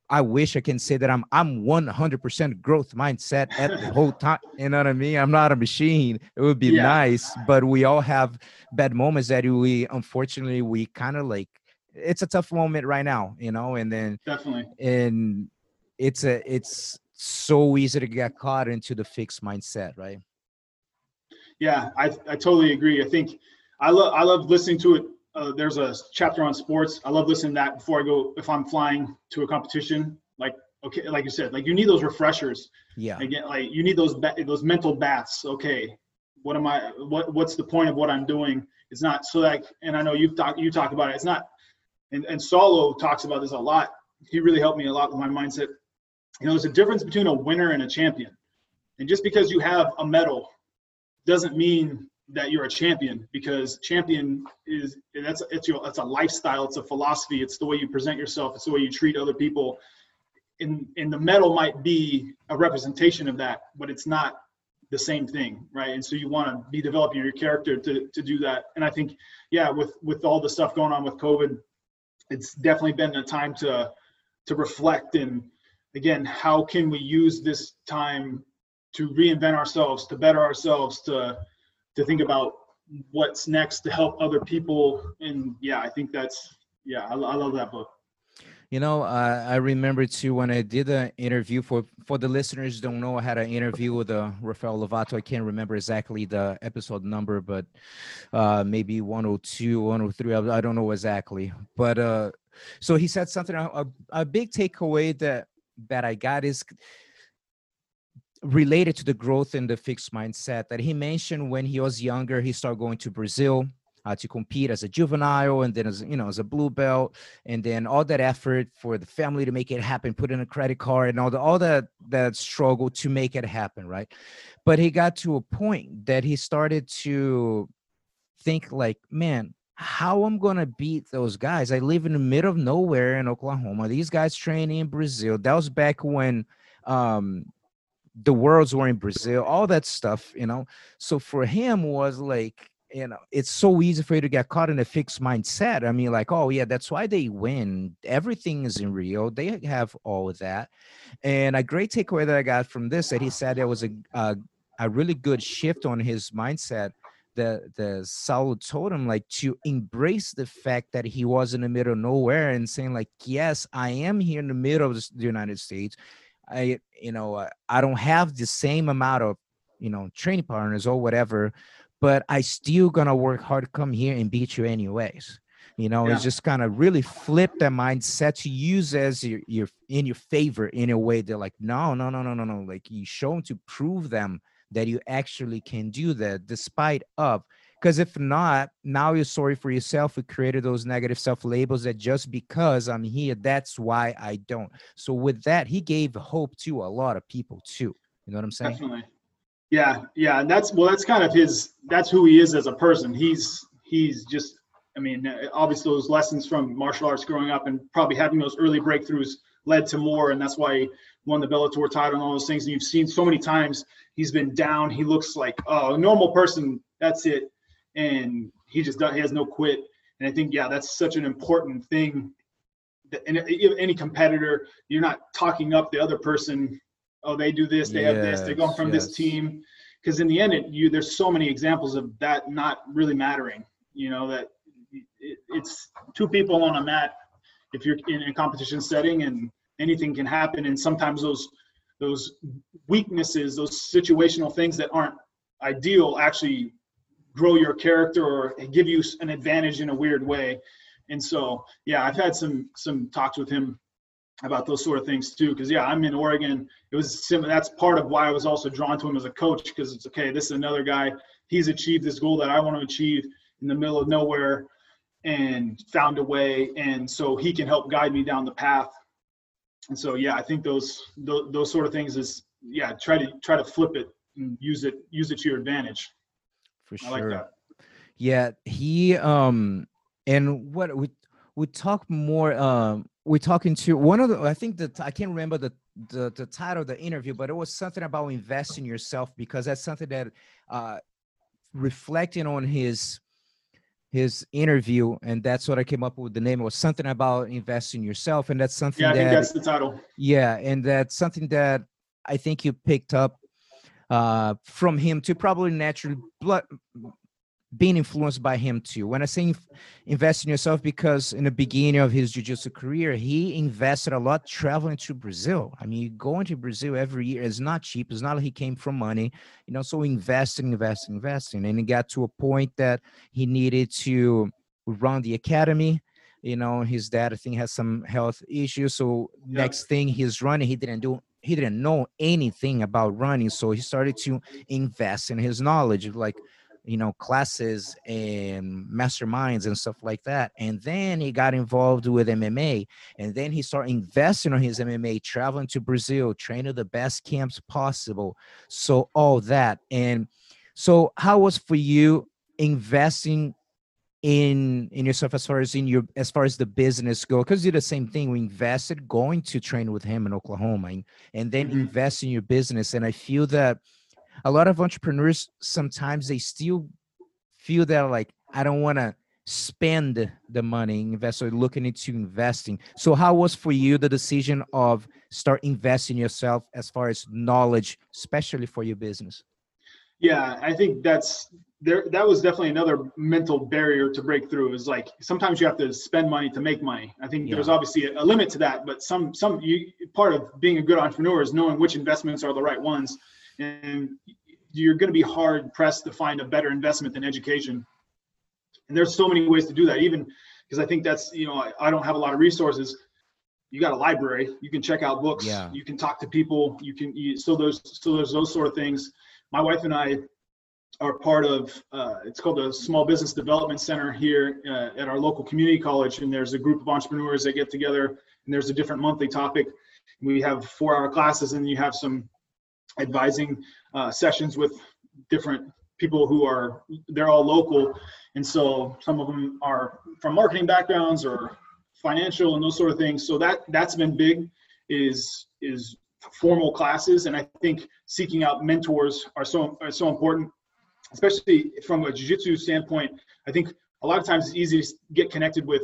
I wish I can say that I'm I'm 100% growth mindset at the whole time. You know what I mean? I'm not a machine. It would be yeah. nice, but we all have bad moments that we unfortunately we kind of like. It's a tough moment right now, you know, and then definitely, and it's a it's so easy to get caught into the fixed mindset, right? Yeah, I I totally agree. I think I love I love listening to it uh, there's a chapter on sports. I love listening to that before I go if I'm flying to a competition. Like okay, like you said, like you need those refreshers. Yeah. Again, like you need those ba- those mental baths. Okay, what am I? What what's the point of what I'm doing? It's not so like, and I know you've talked you talk about it. It's not, and and Saulo talks about this a lot. He really helped me a lot with my mindset. You know, there's a difference between a winner and a champion. And just because you have a medal doesn't mean that you're a champion because champion is that's it's your it's a lifestyle it's a philosophy it's the way you present yourself it's the way you treat other people. And and the medal might be a representation of that but it's not the same thing right? And so you want to be developing your character to to do that. And i think yeah with with all the stuff going on with covid it's definitely been a time to to reflect and again how can we use this time to reinvent ourselves to better ourselves to to think about what's next to help other people. And yeah i think that's yeah i, I love that book. You know uh, i remember too when i did an interview for for the listeners don't know i had an interview with uh, rafael lovato. I can't remember exactly the episode number but uh, maybe 102 103 I, I don't know exactly. But uh so he said something a, a big takeaway that that i got is related to the growth in the fixed mindset that he mentioned when he was younger he started going to brazil uh, to compete as a juvenile and then as you know as a blue belt and then all that effort for the family to make it happen put in a credit card and all the all that that struggle to make it happen right but he got to a point that he started to think like man how I'm gonna beat those guys. I live in the middle of nowhere in Oklahoma. These guys training in Brazil. That was back when um the worlds were in Brazil, all that stuff, you know. So for him was like, you know, it's so easy for you to get caught in a fixed mindset. I mean, like, oh yeah, that's why they win. Everything is in Rio. They have all of that. And a great takeaway that I got from this that he said there was a a, a really good shift on his mindset the the Saul told him like to embrace the fact that he was in the middle of nowhere and saying like yes I am here in the middle of the United States I, you know, uh, I don't have the same amount of, you know, training partners or whatever, but I still gonna work hard to come here and beat you anyways. You know, yeah. it's just kind of really flip that mindset to use as your, your in your favor in a way. They're like, no, no, no, no, no, no. Like you show them to prove them that you actually can do that despite of because if not, now you're sorry for yourself. We created those negative self labels that just because I'm here, that's why I don't. So with that, he gave hope to a lot of people too. You know what I'm saying? Definitely. Yeah, yeah. And that's well, that's kind of his. That's who he is as a person. He's he's just. I mean, obviously those lessons from martial arts growing up and probably having those early breakthroughs led to more, and that's why he won the Bellator title and all those things. And you've seen so many times he's been down. He looks like oh, a normal person. That's it and he just does, he has no quit. And I think yeah, that's such an important thing. That in any competitor, you're not talking up the other person. Oh, they do this, they yes, have this, they're going from yes. this team. Because in the end, it, you there's so many examples of that not really mattering. You know that it, it's two people on a mat. If you're in a competition setting, and anything can happen, and sometimes those those weaknesses, those situational things that aren't ideal, actually grow your character or give you an advantage in a weird way. And so, yeah, I've had some some talks with him about those sort of things too. Because yeah, I'm in Oregon. It was. That's part of why I was also drawn to him as a coach because it's okay. This is another guy. He's achieved this goal that I want to achieve in the middle of nowhere, and found a way. And so he can help guide me down the path. And so yeah, I think those those, those sort of things is yeah, try to try to flip it and use it use it to your advantage for sure. Like yeah, he um and what we we talk more um we're talking to one of the I think that I can't remember the, the the title of the interview, but it was something about investing yourself because that's something that uh reflecting on his his interview and that's what i came up with the name. It was something about investing yourself and that's something yeah, I that, think that's the title. Yeah and that's something that i think you picked up uh, from him to probably naturally blood, being influenced by him too. When I say invest in yourself, because in the beginning of his jiu-jitsu career, he invested a lot traveling to Brazil. I mean, going to Brazil every year is not cheap. It's not like he came from money, you know. So investing, investing, investing, and he got to a point that he needed to run the academy. You know, his dad I think has some health issues. So yeah. next thing he's running, he didn't do he didn't know anything about running so he started to invest in his knowledge like you know classes and masterminds and stuff like that. And then he got involved with mma and then he started investing on his mma traveling to brazil training the best camps possible so all that. And So how was for you investing in in yourself as far as in your as far as the business go because you did the same thing. We invested going to train with him in oklahoma and, and then mm-hmm. invest in your business. And i feel that a lot of entrepreneurs sometimes they still feel that like i don't want to spend the money investor looking into investing. So how was for you the decision of start investing yourself as far as knowledge especially for your business? Yeah i think that's there that was definitely another mental barrier to break through is like sometimes you have to spend money to make money i think yeah. there's obviously a, a, limit to that but some some you part of being a good entrepreneur is knowing which investments are the right ones and you're going to be hard pressed to find a better investment than education and there's so many ways to do that even because i think that's you know I, I don't have a lot of resources you got a library you can check out books yeah. you can talk to people you can you, so there's so there's those sort of things my wife and i are part of uh, it's called the small business development center here uh, at our local community college. And there's a group of entrepreneurs that get together and there's a different monthly topic. We have four hour classes and you have some advising uh, sessions with different people who are they're all local. And so some of them are from marketing backgrounds or financial and those sort of things. So that that's been big is is formal classes. And i think seeking out mentors are so are so important especially from a jiu-jitsu standpoint i think a lot of times it's easy to get connected with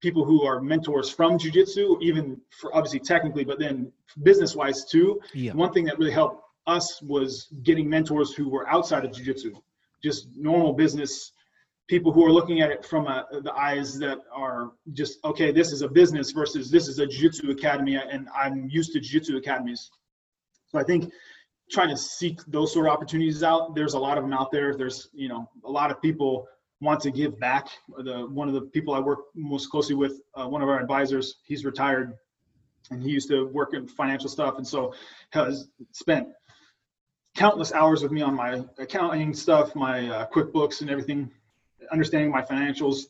people who are mentors from jiu-jitsu even for obviously technically but then business wise too yeah. one thing that really helped us was getting mentors who were outside of jiu-jitsu just normal business people who are looking at it from a, the eyes that are just okay this is a business versus this is a jiu-jitsu academy and i'm used to jiu-jitsu academies so i think trying to seek those sort of opportunities out. There's a lot of them out there. There's, you know, a lot of people want to give back. The one of the people I work most closely with, uh, one of our advisors, he's retired, and he used to work in financial stuff, and so has spent countless hours with me on my accounting stuff, my uh, QuickBooks, and everything, understanding my financials.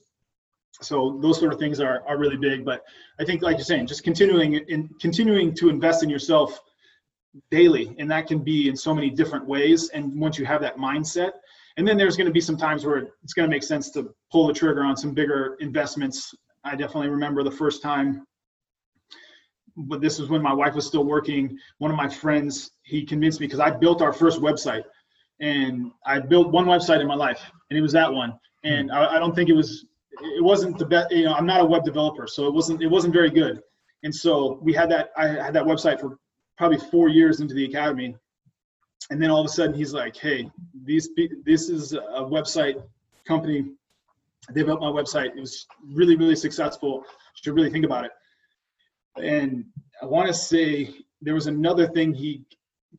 So those sort of things are are really big. But I think, like you're saying, just continuing in continuing to invest in yourself daily and that can be in so many different ways and once you have that mindset and then there's going to be some times where it's going to make sense to pull the trigger on some bigger investments i definitely remember the first time but this was when my wife was still working one of my friends he convinced me because i built our first website and i built one website in my life and it was that one and hmm. I, I don't think it was it wasn't the best you know i'm not a web developer so it wasn't it wasn't very good and so we had that i had that website for probably four years into the academy. And then all of a sudden he's like hey these this is a website company. They built my website. It was really really successful. Should really think about it. And i want to say there was another thing he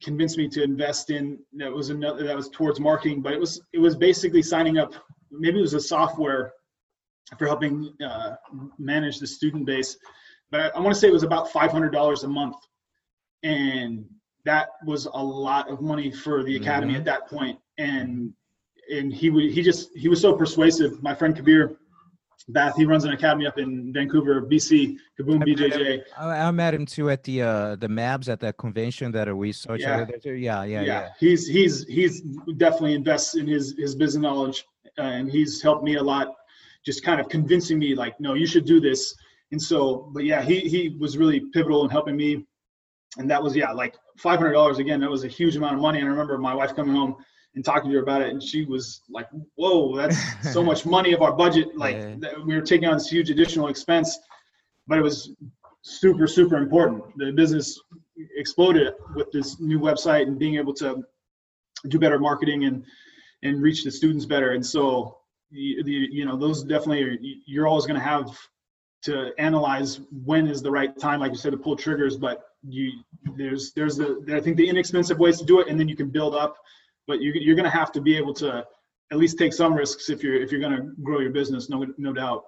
convinced me to invest in that was another that was towards marketing but it was it was basically signing up. Maybe it was a software for helping uh, manage the student base but i, I want to say it was about $500 a month and that was a lot of money for the academy mm-hmm. at that point and and he would he just he was so persuasive my friend kabir Bath. He runs an academy up in Vancouver, BC. Kaboom I BJJ. I, I, met him too at the uh the MABS at that convention that we saw each yeah. other there too. Yeah, yeah, yeah, yeah. He's he's he's definitely invests in his his business knowledge, uh, and he's helped me a lot, just kind of convincing me like, no, you should do this. And so, but yeah, he he was really pivotal in helping me and that was yeah like $500 again that was a huge amount of money. And i remember my wife coming home and talking to her about it and she was like whoa that's so much money of our budget like yeah. we were taking on this huge additional expense. But it was super super important. The business exploded with this new website and being able to do better marketing and and reach the students better. And so the, the you know those definitely are, you're always going to have to analyze when is the right time like you said to pull triggers. But you there's there's the I think the inexpensive ways to do it, and then you can build up. But you, you're going to have to be able to at least take some risks if you're if you're going to grow your business. No no doubt.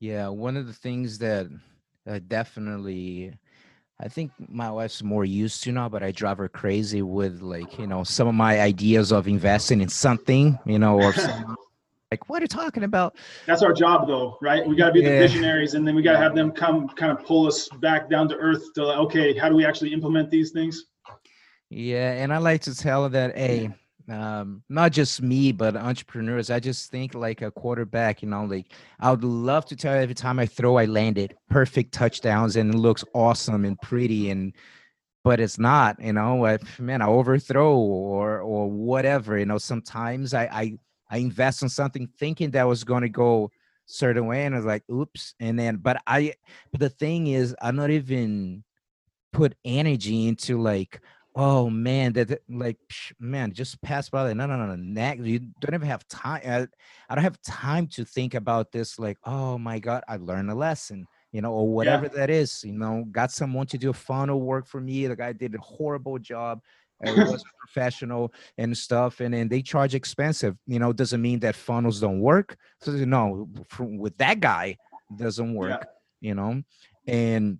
Yeah, one of the things that uh, definitely I think my wife's more used to now, but I drive her crazy with like, you know, some of my ideas of investing in something, you know, or some, like what are you talking about? That's our job though right? We got to be yeah. the visionaries and then we got to have them come kind of pull us back down to earth to like, okay how do we actually implement these things? Yeah and i like to tell that hey um not just me but entrepreneurs i just think like a quarterback you know like i would love to tell every time i throw i landed perfect touchdowns and it looks awesome and pretty and but it's not you know? I, man i overthrow or or whatever you know sometimes i i, I invest in something thinking that was going to go certain way and i was like oops and then but i but the thing is i'm not even put energy into like oh man that like man just pass by like no no no no next you don't even have time I, I don't have time to think about this like oh my god i learned a lesson you know or whatever yeah. that is you know got someone to do a funnel work for me the guy did a horrible job it was professional and stuff and then they charge expensive you know doesn't mean that funnels don't work so you know with that guy doesn't work yeah. you know and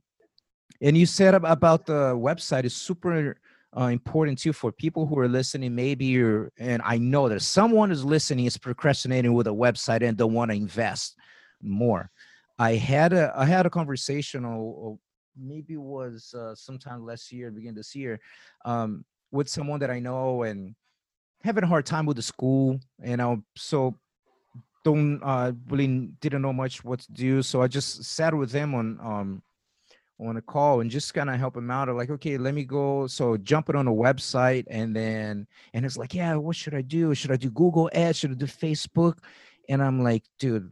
and you said about the website is super uh, important too for people who are listening. Maybe you're, and I know that someone is listening is procrastinating with a website and don't want to invest more. I had a I had a conversation, or, maybe it was uh, sometime last year, beginning this year, um, with someone that I know and having a hard time with the school, you know, so don't uh, really didn't know much what to do. So I just sat with them on um, on a call and just kind of help him out. Or like, okay, let me go. So jumping on a website and then and it's like, yeah, what should I do? Should I do Google Ads? Should I do Facebook? And I'm like, dude,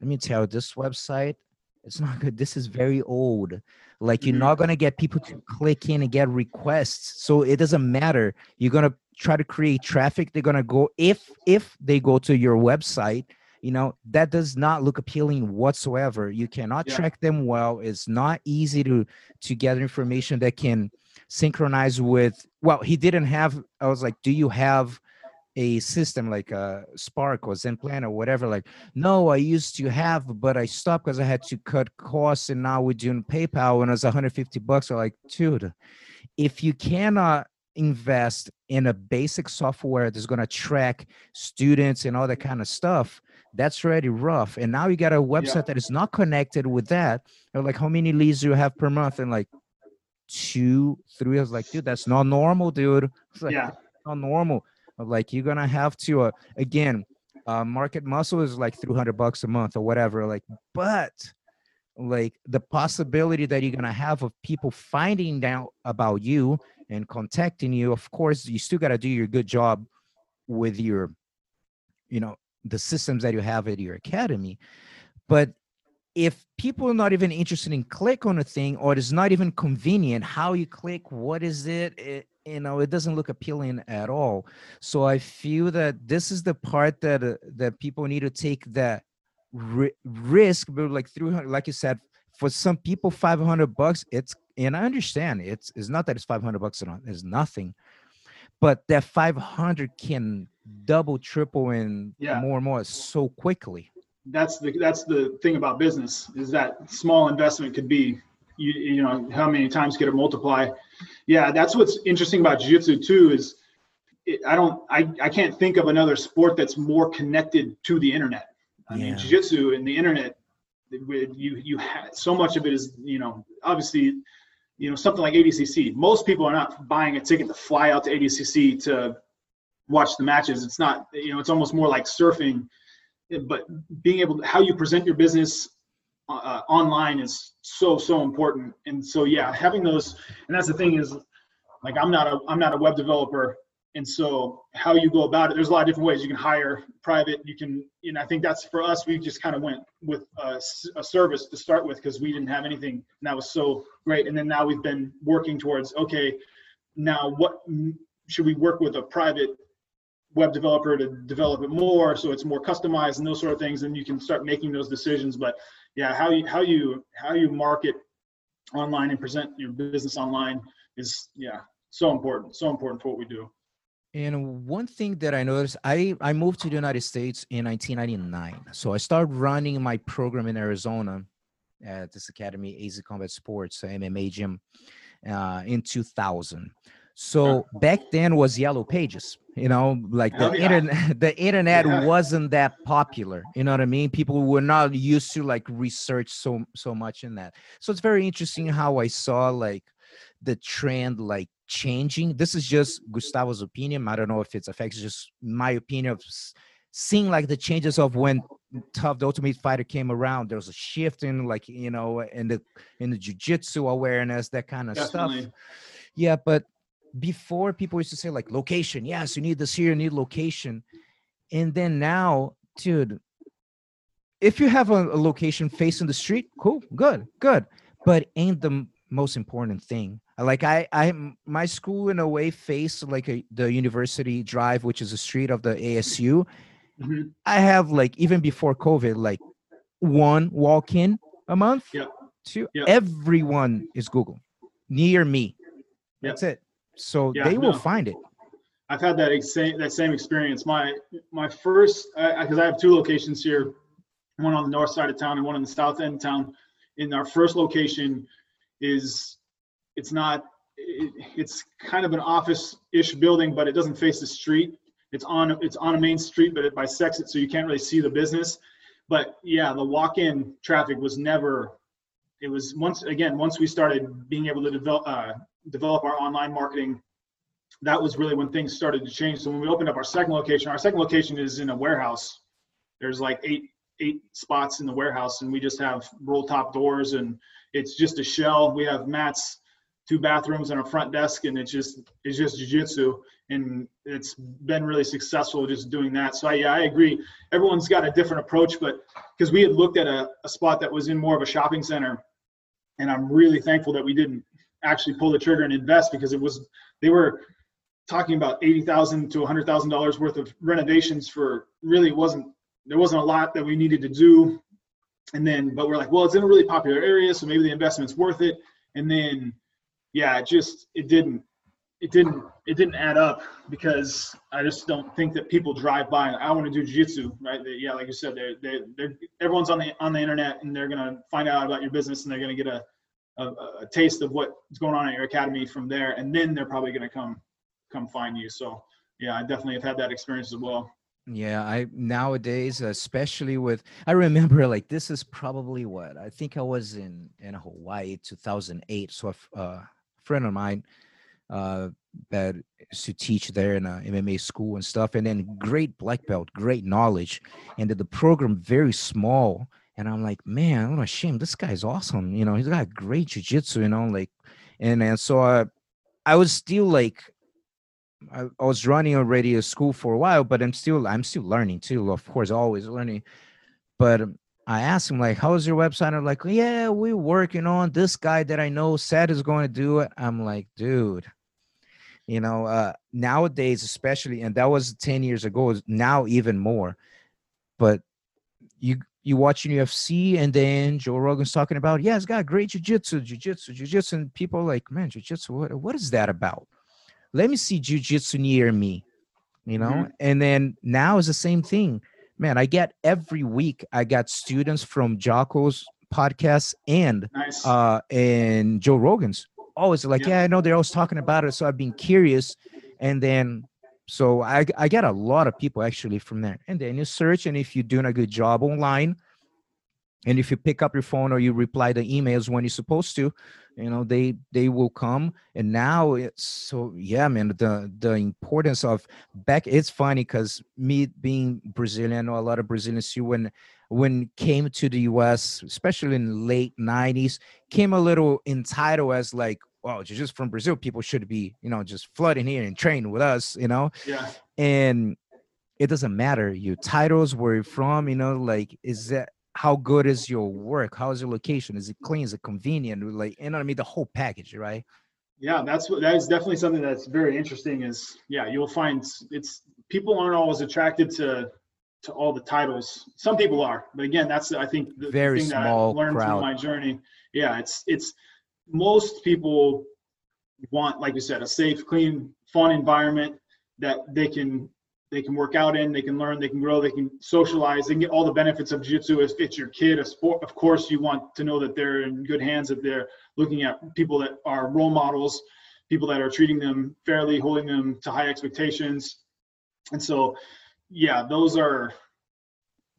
let me tell you, this website, it's not good. This is very old. Like you're not mm-hmm. gonna get people to click in and get requests. So it doesn't matter. You're gonna try to create traffic. They're gonna go if if they go to your website you know that does not look appealing whatsoever you cannot yeah. track them well it's not easy to to gather information that can synchronize with well he didn't have i was like do you have a system like a uh, spark or zenplan or whatever like no i used to have but i stopped because i had to cut costs and now we're doing paypal and it's 150 bucks or like dude if you cannot invest in a basic software that's going to track students and all that kind of stuff that's already rough. And now you got a website yeah. that is not connected with that. They're like, how many leads do you have per month? And like two, three. I was like, dude, that's not normal, dude. It's like, yeah. not normal. Like you're gonna have to uh, again, uh, market muscle is like 300 bucks a month or whatever. Like, but like the possibility that you're gonna have of people finding out about you and contacting you, of course, you still gotta do your good job with your, you know, the systems that you have at your academy but if people are not even interested in click on a thing or it's not even convenient how you click what is it, it you know it doesn't look appealing at all so i feel that this is the part that uh, that people need to take that ri- risk but like 300 like you said for some people 500 bucks it's and i understand it's it's not that it's 500 bucks and it's nothing but that 500 can double triple and yeah. more and more so quickly that's the that's the thing about business is that small investment could be you you know how many times could it multiply yeah that's what's interesting about jiu-jitsu too is it, i don't I, I can't think of another sport that's more connected to the internet i yeah. mean jiu-jitsu and the internet you you have so much of it is you know obviously you know something like ADCC. Most people are not buying a ticket to fly out to ADCC to watch the matches. It's not you know it's almost more like surfing. But being able to how you present your business uh, online is so so important. And so yeah, having those and that's the thing is like I'm not a I'm not a web developer. And so how you go about it there's a lot of different ways. You can hire private you can you know i think that's for us we just kind of went with a, a service to start with because we didn't have anything. And that was so great. And then now we've been working towards okay now what should we work with a private web developer to develop it more so it's more customized and those sort of things? And you can start making those decisions. But yeah how you how you how you market online and present your business online is yeah so important so important for what we do and one thing that I noticed, I, I moved to the United States in 1999. So I started running my program in Arizona at this academy, AZ Combat Sports, MMA gym, uh, in 2000. So back then was Yellow Pages, you know, like the oh, yeah. internet, the internet yeah. wasn't that popular. You know what I mean? People were not used to like research so so much in that. So it's very interesting how I saw like the trend like changing. This is just Gustavo's opinion. I don't know if it's affects just my opinion of seeing like the changes of when TUF the ultimate fighter came around there was a shift in like you know in the in the jiu-jitsu awareness that kind of Definitely. stuff yeah but before people used to say like location. Yes you need this here you need location. And then now dude if you have a, a location facing the street cool good good. But ain't the most important thing. Like i i my school in a way faced like a, the university drive which is a street of the asu mm-hmm. i have like even before covid like one walk-in a month yeah two yeah. everyone is google. Near me. That's it so yeah, they will no. find it. I've had that same that same experience. My my first because I, I have two locations here one on the north side of town and one on the south end of town. In our first location is it's not it, it's kind of an office-ish building but it doesn't face the street. It's on it's on a main street but it bisects it so you can't really see the business. But yeah the walk-in traffic was never it was once again once we started being able to develop uh, develop our online marketing that was really when things started to change. So when we opened up our second location our second location is in a warehouse. There's like eight eight spots in the warehouse and we just have roll top doors and it's just a shell. We have mats two bathrooms and a front desk and it's just it's just jiu-jitsu and it's been really successful just doing that. So I, yeah i agree. Everyone's got a different approach but because we had looked at a, a spot that was in more of a shopping center and i'm really thankful that we didn't actually pull the trigger and invest because it was they were talking about eighty thousand to hundred thousand dollars worth of renovations for really wasn't there wasn't a lot that we needed to do and then but we're like well it's in a really popular area so maybe the investment's worth it and then yeah it just it didn't it didn't it didn't add up because I just don't think that people drive by and I want to do jiu-jitsu, right? They, yeah, like you said, they're, they're, they're, everyone's on the on the internet and they're gonna find out about your business and they're gonna get a, a, a taste of what's going on at your academy from there, and then they're probably gonna come come find you. So yeah, I definitely have had that experience as well. Yeah, I nowadays, especially with, I remember like this is probably what I think I was in in Hawaii 2008. So a uh, friend of mine uh, that used to teach there in a MMA school and stuff, and then great black belt, great knowledge, and the program very small. And I'm like, man, I'm ashamed. This guy's awesome. You know, he's got great jujitsu. You know, like, and and so I, I was still like I, I, was running already a school for a while, but I'm still I'm still learning too. Of course, always learning. But I asked him like, "How's your website?" I'm like, "Yeah, we're working on this guy that I know said is going to do it." I'm like, "Dude, you know, uh, nowadays especially, and that was ten years ago. Now even more, but you you watching UFC and then Joe Rogan's talking about, yeah, it's got great jujitsu, jujitsu, jujitsu, and people like, man, jujitsu, what what is that about? let me see jujitsu near me, you know? Mm-hmm. And then now is the same thing. Man, I get every week, I got students from Jocko's podcast and nice. uh and Joe Rogan's. Always like, yeah. yeah, I know they're always talking about it. So I've been curious. And then so I I get a lot of people actually from there. And then you search, and if you're doing a good job online, and if you pick up your phone or you reply the emails when you're supposed to you know they they will come and now it's so yeah man the the importance of back it's funny because me being brazilian know a lot of brazilians too when when came to the us especially in late 90s came a little entitled as like well just from brazil people should be you know just flooding here and train with us you know yeah and it doesn't matter your titles where you're from you know like is that how good is your work? How is your location? Is it clean? Is it convenient? Like, you know what I mean? The whole package, right? Yeah, that's what that is definitely something that's very interesting. Is yeah, you'll find it's people aren't always attracted to to all the titles. Some people are, but again, that's I think the very thing small that I learned crowd. through my journey. Yeah, it's it's most people want, like you said, a safe, clean, fun environment that they can they can work out in, they can learn, they can grow, they can socialize, they can get all the benefits of jiu-jitsu. If it's your kid, a sport, of course, you want to know that they're in good hands, that they're looking at people that are role models, people that are treating them fairly, holding them to high expectations. And so, yeah, those are,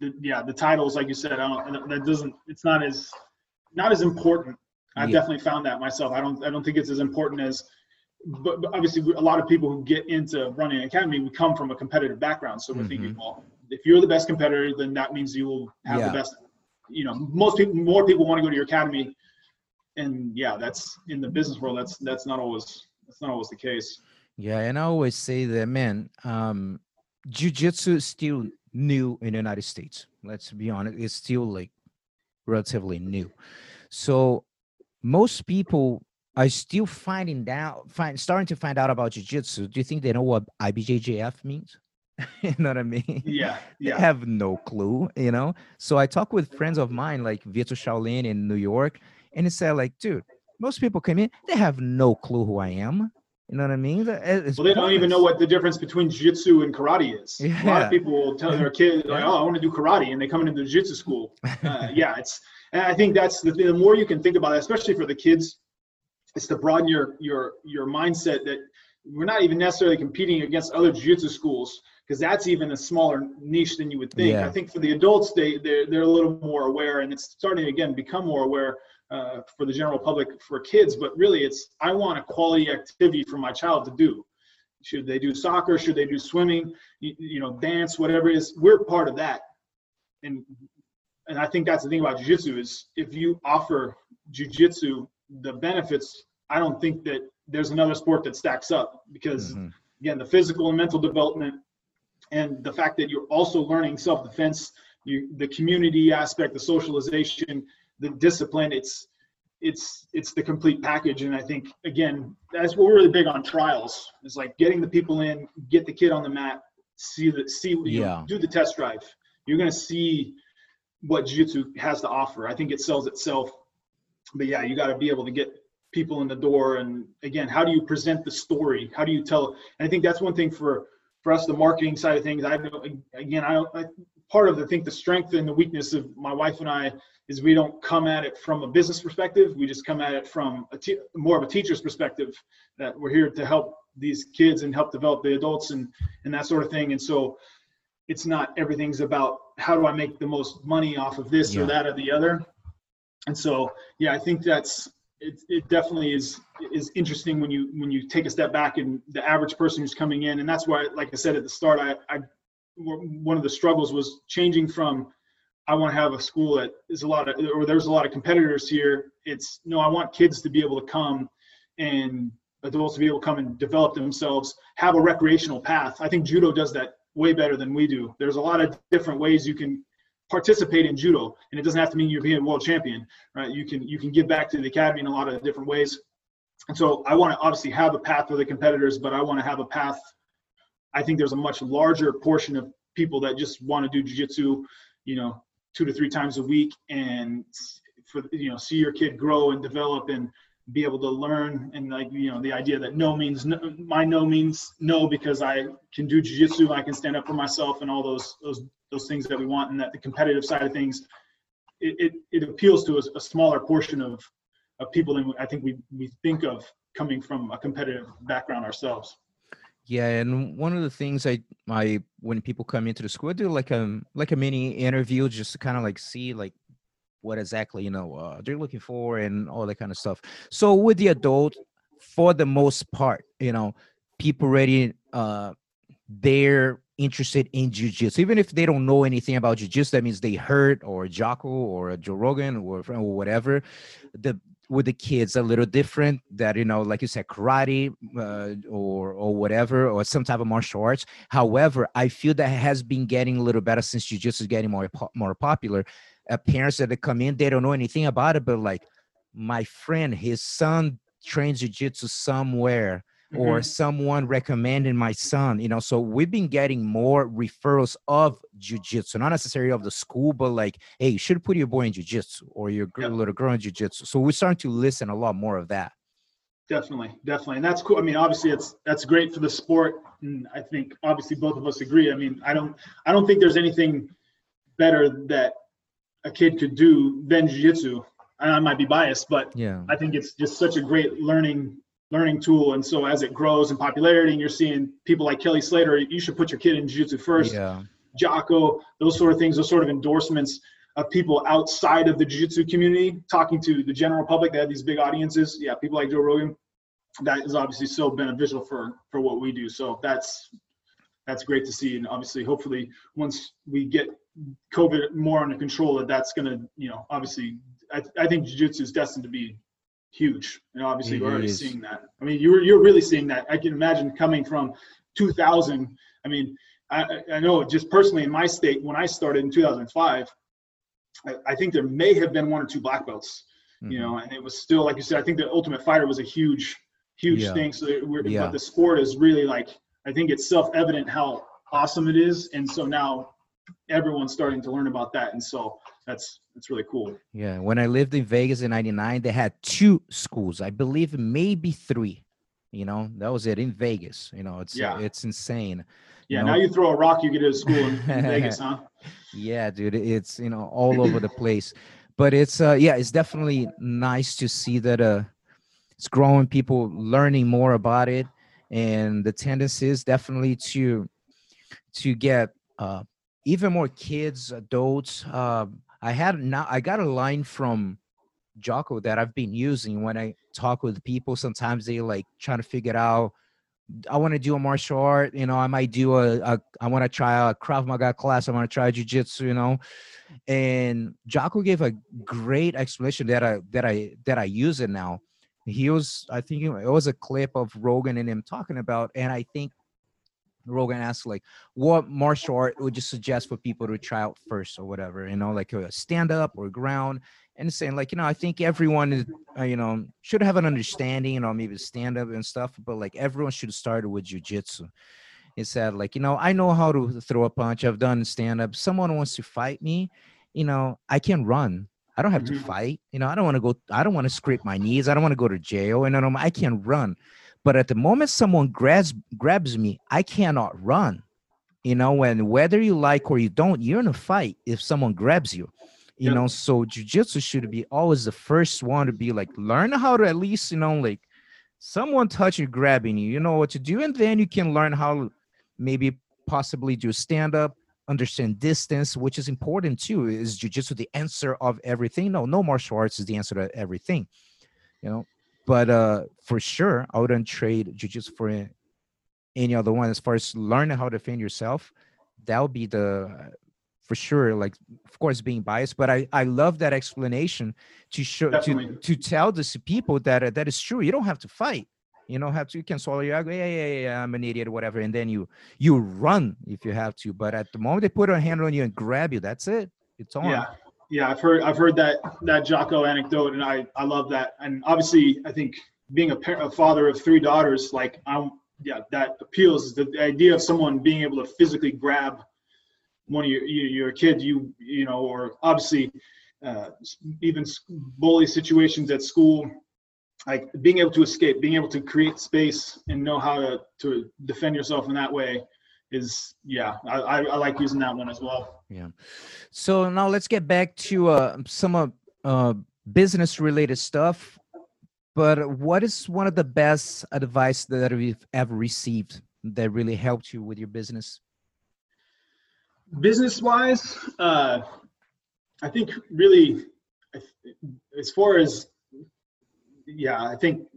the, yeah, the titles, like you said, that doesn't, it's not as, not as important. I've yeah. definitely found that myself. I don't, I don't think it's as important as but, but obviously a lot of people who get into running an academy we come from a competitive background so we're Mhm. thinking well if you're the best competitor then that means you will have Yeah. the best you know most people more people want to go to your academy and yeah that's in the business world that's that's not always that's not always the case Yeah, and I always say that, man, um, jujitsu is still new in the United States. Let's be honest, it's still like relatively new. So most people are still finding out, find starting to find out about jujitsu. Do you think they know what IBJJF means? you know what I mean? yeah They have no clue, you know. So I talk with friends of mine like Vitor Shaolin in New York, and it's said like, dude, most people come in, they have no clue who I am. You know what I mean? It's well they don't even know what the difference between jiu-jitsu and karate is a lot of people will tell their kids like oh i want to do karate and they come into the jiu-jitsu school uh, yeah it's and i think that's the, the more you can think about it especially for the kids it's to broaden your your your mindset that we're not even necessarily competing against other jiu-jitsu schools because that's even a smaller niche than you would think. Yeah. i think for the adults they they're, they're a little more aware and it's starting to again become more aware uh, for the general public for kids. But really it's i want a quality activity for my child to do. Should they do soccer? Should they do swimming? You, you know dance whatever it is we're part of that. And and i think that's the thing about jiu-jitsu is if you offer jiu-jitsu the benefits i don't think that there's another sport that stacks up because Mhm. again the physical and mental development and the fact that you're also learning self-defense you the community aspect the socialization the discipline it's it's it's the complete package and i think again that's what we're really big on trials is like getting the people in get the kid on the mat see the see you know, Yeah. do the test drive you're going to see what jiu-jitsu has to offer. I think it sells itself but yeah you got to be able to get people in the door. And again how do you present the story? How do you tell? And i think that's one thing for for us the marketing side of things. I again i I, part of the I think the strength and the weakness of my wife and i is we don't come at it from a business perspective. We just come at it from a te- more of a teacher's perspective that we're here to help these kids and help develop the adults and and that sort of thing. And so it's not everything's about how do i make the most money off of this Yeah. or that or the other. And so yeah i think that's it, it definitely is is interesting when you when you take a step back and the average person who's coming in and that's why like i said at the start i i one of the struggles was changing from i want to have a school that is a lot of or there's a lot of competitors here. It's no i want kids to be able to come and adults to be able to come and develop themselves have a recreational path. I think judo does that way better than we do. There's a lot of different ways you can participate in judo and it doesn't have to mean you're being a world champion right? You can you can give back to the academy in a lot of different ways. And so i want to obviously have a path for the competitors but i want to have a path. I think there's a much larger portion of people that just want to do jiu-jitsu you know two to three times a week and for you know see your kid grow and develop and be able to learn and like you know the idea that no means no, my no means no because I can do jiu-jitsu I can stand up for myself and all those those those things that we want and that the competitive side of things it it, it appeals to a, a smaller portion of of people than I think we we think of coming from a competitive background ourselves. Yeah, and one of the things I I when people come into the school, I do like a like a mini interview just to kind of like see like what exactly you know uh, they're looking for and all that kind of stuff. So with the adult, for the most part, you know, people already uh they're interested in jujitsu, even if they don't know anything about jujitsu. That means they heard or Jocko or Joe Rogan or, or whatever. The with the kids a little different that you know like you said karate uh, or or whatever or some type of martial arts however i feel that has been getting a little better since jiu-jitsu is getting more more popular uh, parents that come in they don't know anything about it but like my friend his son trains jiu-jitsu somewhere or Mhm. someone recommending my son you know so we've been getting more referrals of jiu-jitsu not necessarily of the school but like hey you should put your boy in jiu-jitsu or your girl, Yeah. little girl in jiu-jitsu so we're starting to listen a lot more of that Definitely, definitely, and that's cool. I mean, obviously, it's that's great for the sport, and I think obviously both of us agree. I mean, I don't, I don't think there's anything better that a kid could do than jiu-jitsu. And I might be biased, but yeah I think it's just such a great learning learning tool. And so as it grows in popularity, and you're seeing people like Kelly Slater, you should put your kid in jiu-jitsu first. yeah Jocko, those sort of things, those sort of endorsements of people outside of the jiu-jitsu community talking to the general public that have these big audiences. Yeah, people like Joe Rogan. that is obviously so beneficial for for what we do. So that's that's great to see, and obviously, hopefully, once we get COVID more under control, that that's going to, you know, obviously, I, I think jiu-jitsu is destined to be huge, and obviously, It we're already is. seeing that. I mean, you're you're really seeing that. I can imagine coming from 2000. I mean, I, I- know just personally in my state when I started in 2005, I, I think there may have been one or two black belts Mm-hmm. you know, and it was still like you said. I think the Ultimate Fighter was a huge, huge Yeah. thing. So we're, Yeah. but the sport is really like I think it's self-evident how awesome it is, and so now everyone's starting to learn about that, and so that's that's really cool. Yeah, when I lived in Vegas in '99, they had two schools, I believe, maybe three. You know, that was it in Vegas. You know, it's Yeah. it's insane. Yeah, You now you throw a rock, you get to a school in, in Vegas, huh? Yeah, dude, it's you know all over the place. But it's uh yeah, it's definitely nice to see that uh it's growing, people learning more about it, and the tendency is definitely to to get uh even more kids, adults. Uh, I had now I got a line from Jocko that I've been using when I talk with people. Sometimes they like trying to figure out. I want to do a martial art, you know. I might do a, a I want to try a Krav Maga class. I want to try jiu-jitsu, you know. And Jocko gave a great explanation that I that I that I use it now. He was, I think it was a clip of Rogan and him talking about, and I think Rogan asked like, what martial art would you suggest for people to try out first or whatever, you know, like a stand up or ground, and saying like, you know, I think everyone is, uh, you know, should have an understanding, you know, maybe stand up and stuff, but like everyone should start with jujitsu. He said like, you know, I know how to throw a punch. I've done stand up. Someone wants to fight me, you know, I can run. I don't have to Mhm. fight. You know, I don't want to go. I don't want to scrape my knees. I don't want to go to jail. And I, know I can't run. But at the moment someone grabs grabs me, I cannot run. You know, and whether you like or you don't, you're in a fight if someone grabs you. You know, so jujitsu should be always the first one to be like, learn how to at least, you know, like someone touch you, grabbing you, you know what to do, and then you can learn how maybe possibly do stand up, understand distance, which is important too. Is jujitsu the answer of everything? No, no martial arts is the answer to everything, you know. But uh for sure, I wouldn't trade jujitsu for any other one. As far as learning how to defend yourself, that would be the for sure. Like, of course, being biased, but I I love that explanation to show to Definitely. to tell this people that uh, that is true. You don't have to fight. You don't have to. You can swallow your ego. Yeah, yeah, yeah, yeah. I'm an idiot, whatever, and then you you run if you have to. But at the moment they put a hand on you and grab you, that's it. It's on. Yeah, yeah. I've heard I've heard that that Jocko anecdote, and I I love that. And obviously, I think being a, par- a father of three daughters, like I'm, yeah, that appeals. The, the idea of someone being able to physically grab one of your your, your kid, you you know, or obviously uh, even bully situations at school. Like being able to escape, being able to create space and know how to, to defend yourself in that way is, yeah, I, I, I like using that one as well. Yeah so now let's get back to uh, some of uh, business related stuff. But what is one of the best advice that you've ever received that really helped you with your business? business wise uh i think really as far as yeah i think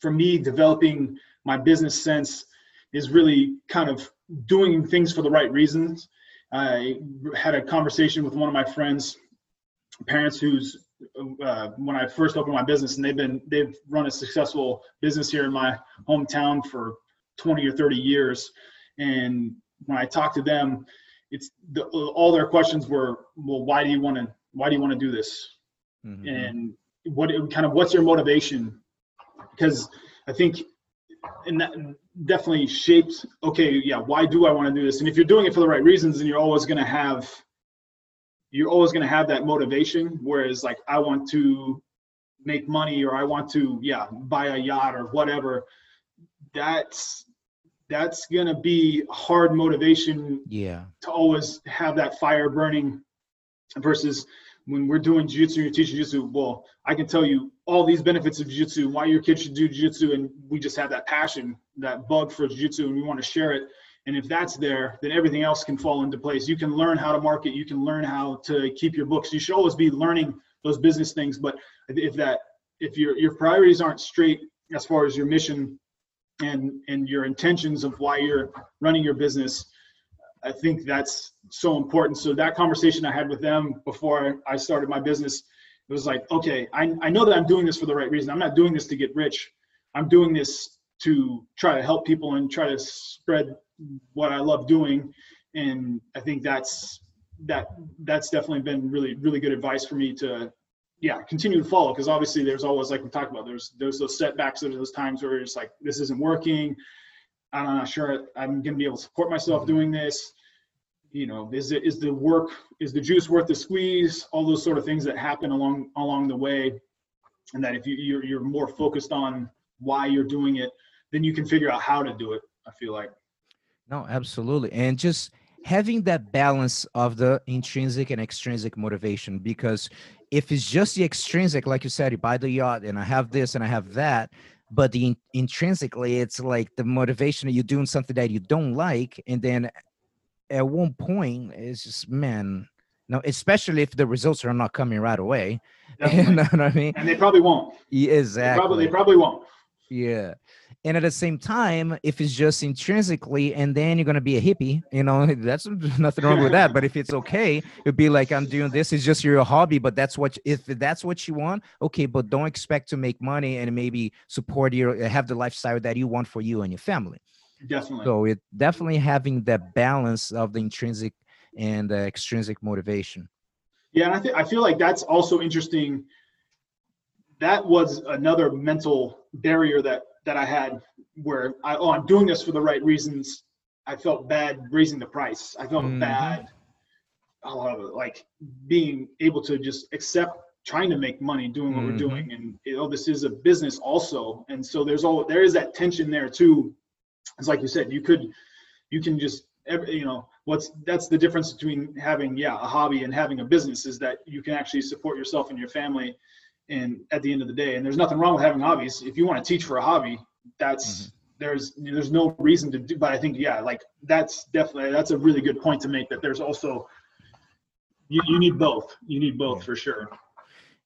for me developing my business sense is really kind of doing things for the right reasons. I had a conversation with one of my friends parents who's uh, when i first opened my business and they've been they've run a successful business here in my hometown for 20 or 30 years. And when i talked to them it's the, all their questions were well why do you want to why do you want to do this? Mhm. and what kind of what's your motivation? Because i think and that definitely shapes okay yeah why do i want to do this and if you're doing it for the right reasons then you're always going to have you're always going to have that motivation whereas like i want to make money or i want to yeah buy a yacht or whatever that's that's going to be hard motivation Yeah. to always have that fire burning versus when we're doing jiu-jitsu you're teaching jiu-jitsu well i can tell you all these benefits of jiu-jitsu why your kids should do jiu-jitsu and we just have that passion that bug for jiu-jitsu and we want to share it. And if that's there then everything else can fall into place. You can learn how to market you can learn how to keep your books. You should always be learning those business things but if that if your your priorities aren't straight as far as your mission and and your intentions of why you're running your business i think that's so important. So that conversation i had with them before i started my business it was like okay i, I know that i'm doing this for the right reason. I'm not doing this to get rich. I'm doing this to try to help people and try to spread what i love doing. And i think that's that that's definitely been really really good advice for me to yeah continue to follow. Because obviously there's always like we talked about there's there's those setbacks there's those times where it's like this isn't working. I'm not sure i'm going to be able to support myself mm-hmm. doing this you know is it is the work is the juice worth the squeeze? All those sort of things that happen along along the way. And that if you you're, you're more focused on why you're doing it then you can figure out how to do it i feel like. No absolutely. And just having that balance of the intrinsic and extrinsic motivation because if it's just the extrinsic like you said you buy the yacht and i have this and i have that but the in- intrinsically it's like the motivation you're doing something that you don't like and then at one point it's just man no especially if the results are not coming right away. You know what i mean? And they probably won't. Yeah, exactly they probably, they probably won't. Yeah. And at the same time if it's just intrinsically and then you're going to be a hippie you know that's nothing wrong with that. But if it's okay it'd be like i'm doing this. It's just your hobby but that's what if that's what you want okay but don't expect to make money and maybe support your have the lifestyle that you want for you and your family definitely so it definitely having that balance of the intrinsic and the extrinsic motivation yeah and i think i feel like that's also interesting that was another mental barrier that that I had where I oh I'm doing this for the right reasons. I felt bad raising the price. I felt mm-hmm. bad oh, like being able to just accept trying to make money doing what mm-hmm. we're doing and you know this is a business also and so there's all there is that tension there too it's like you said you could you can just you know what's that's the difference between having yeah a hobby and having a business is that you can actually support yourself and your family and at the end of the day and there's nothing wrong with having hobbies if you want to teach for a hobby that's mm-hmm. there's there's no reason to do but i think yeah like that's definitely that's a really good point to make that there's also you, you need both you need both yeah. for sure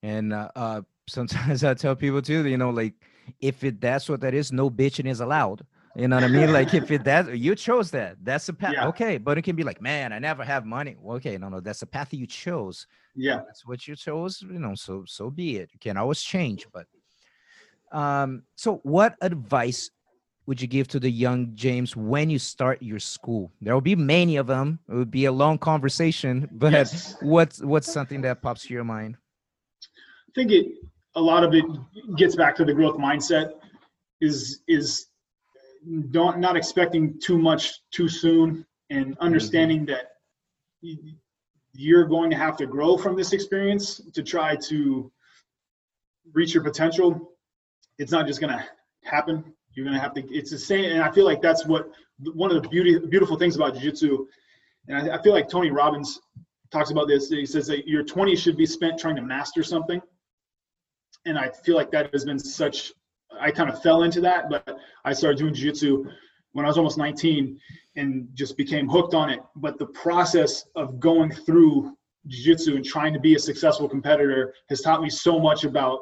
and uh, uh sometimes i tell people too you know like if it that's what that is no bitching is allowed you know what I mean? Like if it that you chose that, that's a path. Yeah. Okay, but it can be like, man, I never have money. Well, okay, no, no, that's a path you chose. Yeah, that's what you chose. You know, so so be it. You can always change, but um, so what advice would you give to the young James when you start your school? There will be many of them. It would be a long conversation, but yes. what's what's something that pops to your mind? I think it a lot of it gets back to the growth mindset. Is is don't not expecting too much too soon and mm-hmm. understanding that you're going to have to grow from this experience to try to reach your potential. It's not just going to happen. You're going to have to it's the same and i feel like that's what one of the beauty beautiful things about jiu-jitsu and I, I feel like tony robbins talks about this he says that your 20s should be spent trying to master something. And i feel like that has been such I kind of fell into that, but I started doing jiu-jitsu when I was almost 19 and just became hooked on it. But the process of going through jiu-jitsu and trying to be a successful competitor has taught me so much about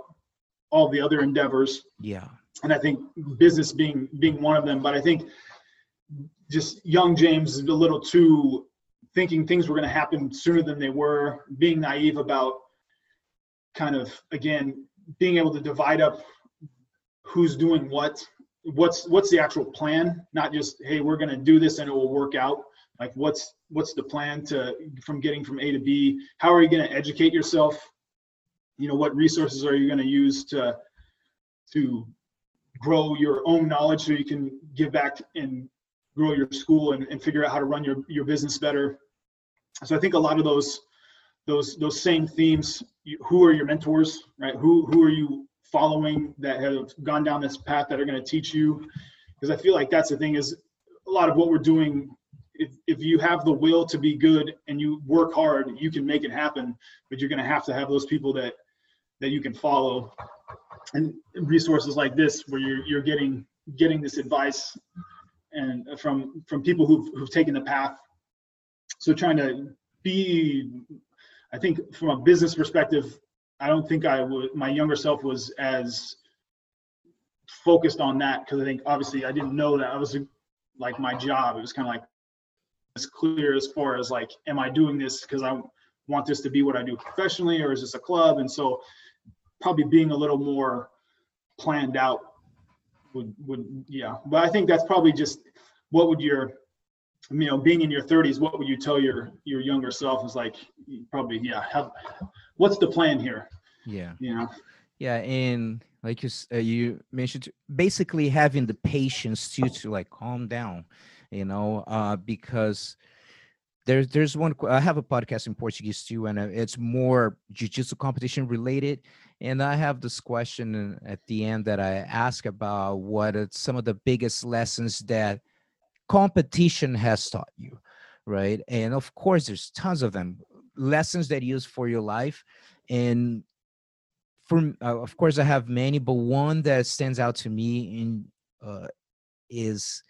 all the other endeavors. Yeah. And I think business being being one of them. But I think just young James is a little too thinking things were going to happen sooner than they were, being naive about kind of again being able to divide up who's doing what what's what's the actual plan? Not just hey we're going to do this and it will work out. Like what's what's the plan to from getting from a to b? How are you going to educate yourself? You know what resources are you going to use to to grow your own knowledge so you can give back and grow your school and, and figure out how to run your, your business better? So i think a lot of those those those same themes who are your mentors right? Who who are you following that have gone down this path that are going to teach you. Because i feel like that's the thing is a lot of what we're doing if, if you have the will to be good and you work hard you can make it happen but you're going to have to have those people that that you can follow. And resources like this where you're, you're getting getting this advice and from from people who've, who've taken the path. So trying to be i think from a business perspective I don't think I would. My younger self was as focused on that because I think obviously I didn't know that I was like my job. It was kind of like as clear as far as like, am I doing this because I want this to be what I do professionally, or is this a club? And so probably being a little more planned out would would yeah. But I think that's probably just what would your you know being in your 30s what would you tell your your younger self? Is like probably yeah have what's the plan here? Yeah. You know? Yeah and like you uh, you mentioned basically having the patience to to like calm down you know uh because there's there's one i have a podcast in portuguese too and uh, it's more jiu-jitsu competition related and i have this question at the end that i ask about what are some of the biggest lessons that competition has taught you right? And of course there's tons of them lessons that you use for your life. And for uh, of course i have many but one that stands out to me in uh, is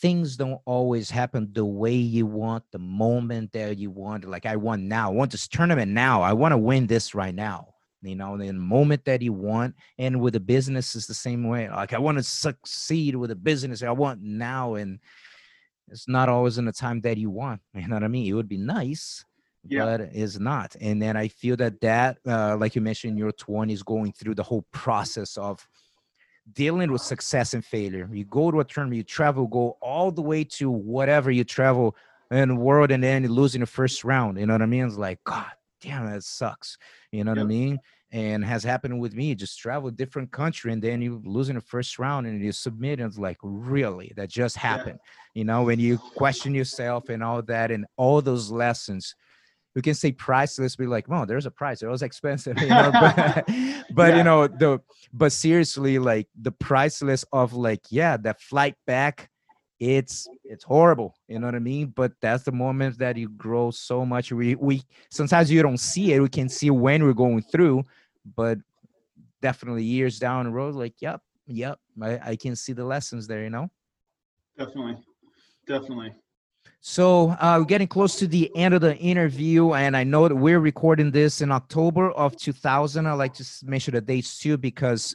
things don't always happen the way you want the moment that you want like i want now i want this tournament now i want to win this right now you know in the moment that you want and with a business is the same way like i want to succeed with a business i want now and it's not always in the time that you want you know what i mean? It would be nice yeah. but it's not and then i feel that that uh, like you mentioned your 20s going through the whole process of dealing with success and failure. You go to a tournament you travel go all the way to whatever you travel in the world and then you lose in the first round you know what i mean? It's like god damn, that sucks. You know yep. what I mean? And has happened with me. Just travel different country and then you lose in the first round and you submit and it's like, really, that just happened. Yeah. You know, when you question yourself and all that and all those lessons. We can say priceless, be like, well, there's a price. It was expensive, you know. but, but yeah. you know, the but seriously, like the priceless of like, yeah, that flight back it's it's horrible you know what i mean? But that's the moment that you grow so much. We we sometimes you don't see it we can see when we're going through but definitely years down the road like yep yep i, I can see the lessons there you know? Definitely definitely. So uh, we're getting close to the end of the interview, and I know that we're recording this in October of 2000. I like to mention the dates too because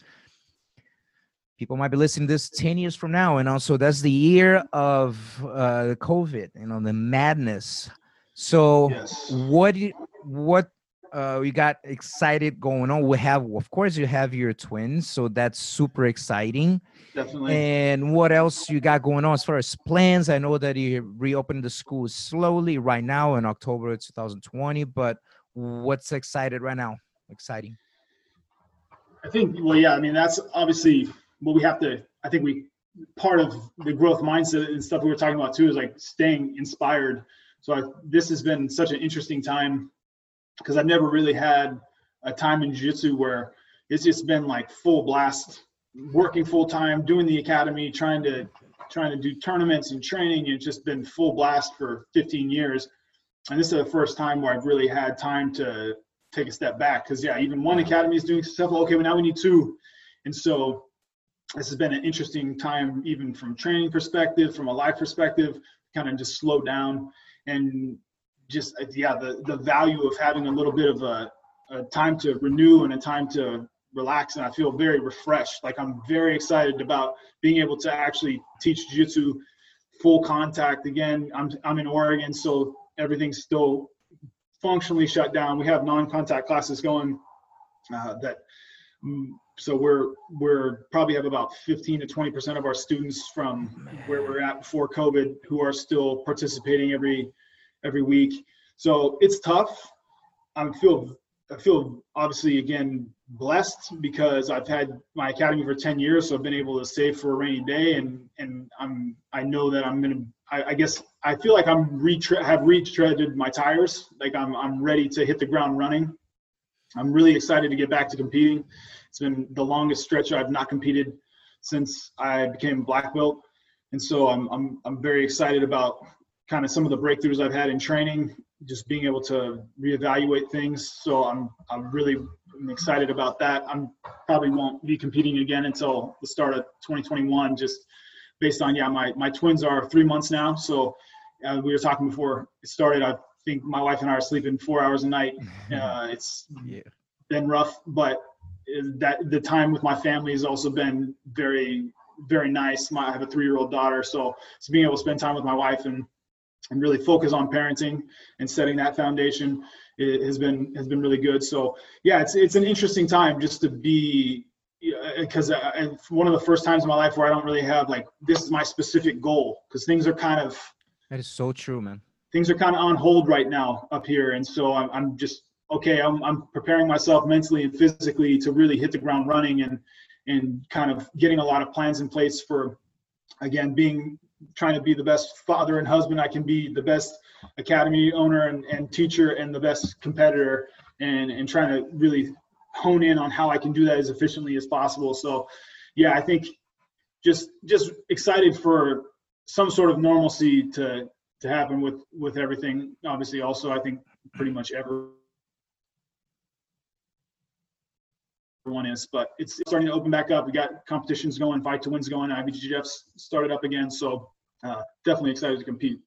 people might be listening to this 10 years from now and also that's the year of uh covid you know the madness. So yes. what what uh we got excited going on? We have of course you have your twins so that's super exciting. Definitely. And what else you got going on as far as plans? I know that you reopened the school slowly right now in october 2020 but what's excited right now? Exciting. I think well yeah i mean that's obviously what we have to i think we part of the growth mindset and stuff we were talking about too is like staying inspired. So I, this has been such an interesting time because i've never really had a time in jiu-jitsu where it's just been like full blast working full time doing the academy trying to trying to do tournaments and training it's just been full blast for 15 years. And this is the first time where i've really had time to take a step back because yeah even one academy is doing stuff okay but now we need two. And so this has been an interesting time, even from training perspective, from a life perspective, kind of just slow down and just yeah, the the value of having a little bit of a, a time to renew and a time to relax and I feel very refreshed. Like I'm very excited about being able to actually teach jiu-jitsu full contact again. I'm I'm in Oregon, so everything's still functionally shut down. We have non-contact classes going uh, that mm, so we're we're probably have about 15 to 20 percent of our students from Man. where we're at before covid who are still participating every every week. So it's tough. I feel i feel obviously again blessed because i've had my academy for 10 years so i've been able to save for a rainy day and and i'm i know that i'm gonna i, I guess i feel like i'm retre- have retreaded my tires. Like i'm i'm ready to hit the ground running. I'm really excited to get back to competing it's been the longest stretch I've not competed since I became black belt. And so I'm, I'm, I'm very excited about kind of some of the breakthroughs I've had in training, just being able to reevaluate things. So I'm, I'm really excited about that. I'm probably won't be competing again until the start of 2021, just based on, yeah, my, my twins are three months now. So uh, we were talking before it started. I think my wife and I are sleeping four hours a night. Uh, it's yeah. been rough, but that the time with my family has also been very very nice. My, I have a three year old daughter, so so being able to spend time with my wife and and really focus on parenting and setting that foundation has been has been really good. So yeah, it's it's an interesting time just to be because uh, one of the first times in my life where I don't really have like this is my specific goal because things are kind of that is so true, man. Things are kind of on hold right now up here, and so I'm I'm just okay. I'm I'm preparing myself mentally and physically to really hit the ground running and and kind of getting a lot of plans in place for again being trying to be the best father and husband I can be, the best academy owner and, and teacher, and the best competitor, and and trying to really hone in on how I can do that as efficiently as possible. So, yeah, I think just just excited for some sort of normalcy to to happen with with everything. Obviously, also I think pretty much every one is, but it's starting to open back up. We got competitions going, fight to wins going. IBJJF's started up again, so uh, definitely excited to compete.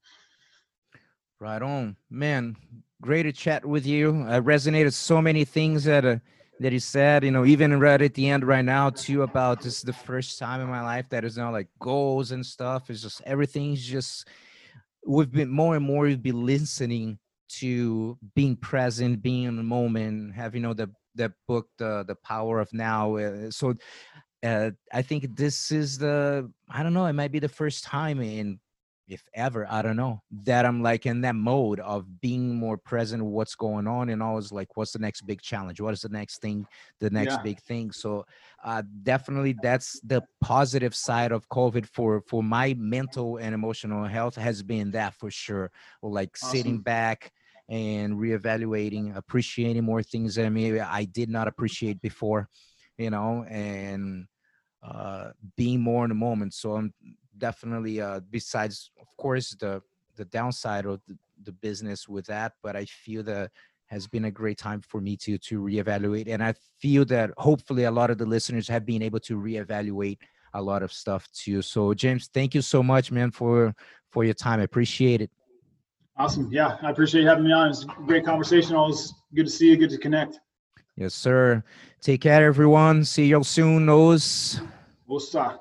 Right on, man. Great to chat with you. I resonated so many things that uh, that he said. You know, even right at the end right now too about this is the first time in my life that is now like goals and stuff. It's just everything's just we've been more and more we've been listening to being present, being in the moment, have you know the that book the the power of now uh, so uh, i think this is the i don't know it might be the first time in if ever i don't know that i'm like in that mode of being more present what's going on and always like what's the next big challenge what is the next thing the next yeah. big thing so uh, definitely that's the positive side of covid for for my mental and emotional health has been that for sure or like awesome. sitting back and reevaluating, appreciating more things that maybe I did not appreciate before, you know, and uh, being more in the moment. So I'm definitely, uh, besides, of course, the the downside of the, the business with that, but I feel that has been a great time for me to to reevaluate, and I feel that hopefully a lot of the listeners have been able to reevaluate a lot of stuff too. So James, thank you so much, man, for for your time. I appreciate it. Awesome. Yeah, I appreciate you having me on. It's a great conversation. Always good to see you. Good to connect. Yes, sir. Take care, everyone. See y'all soon. Nos. Ossa.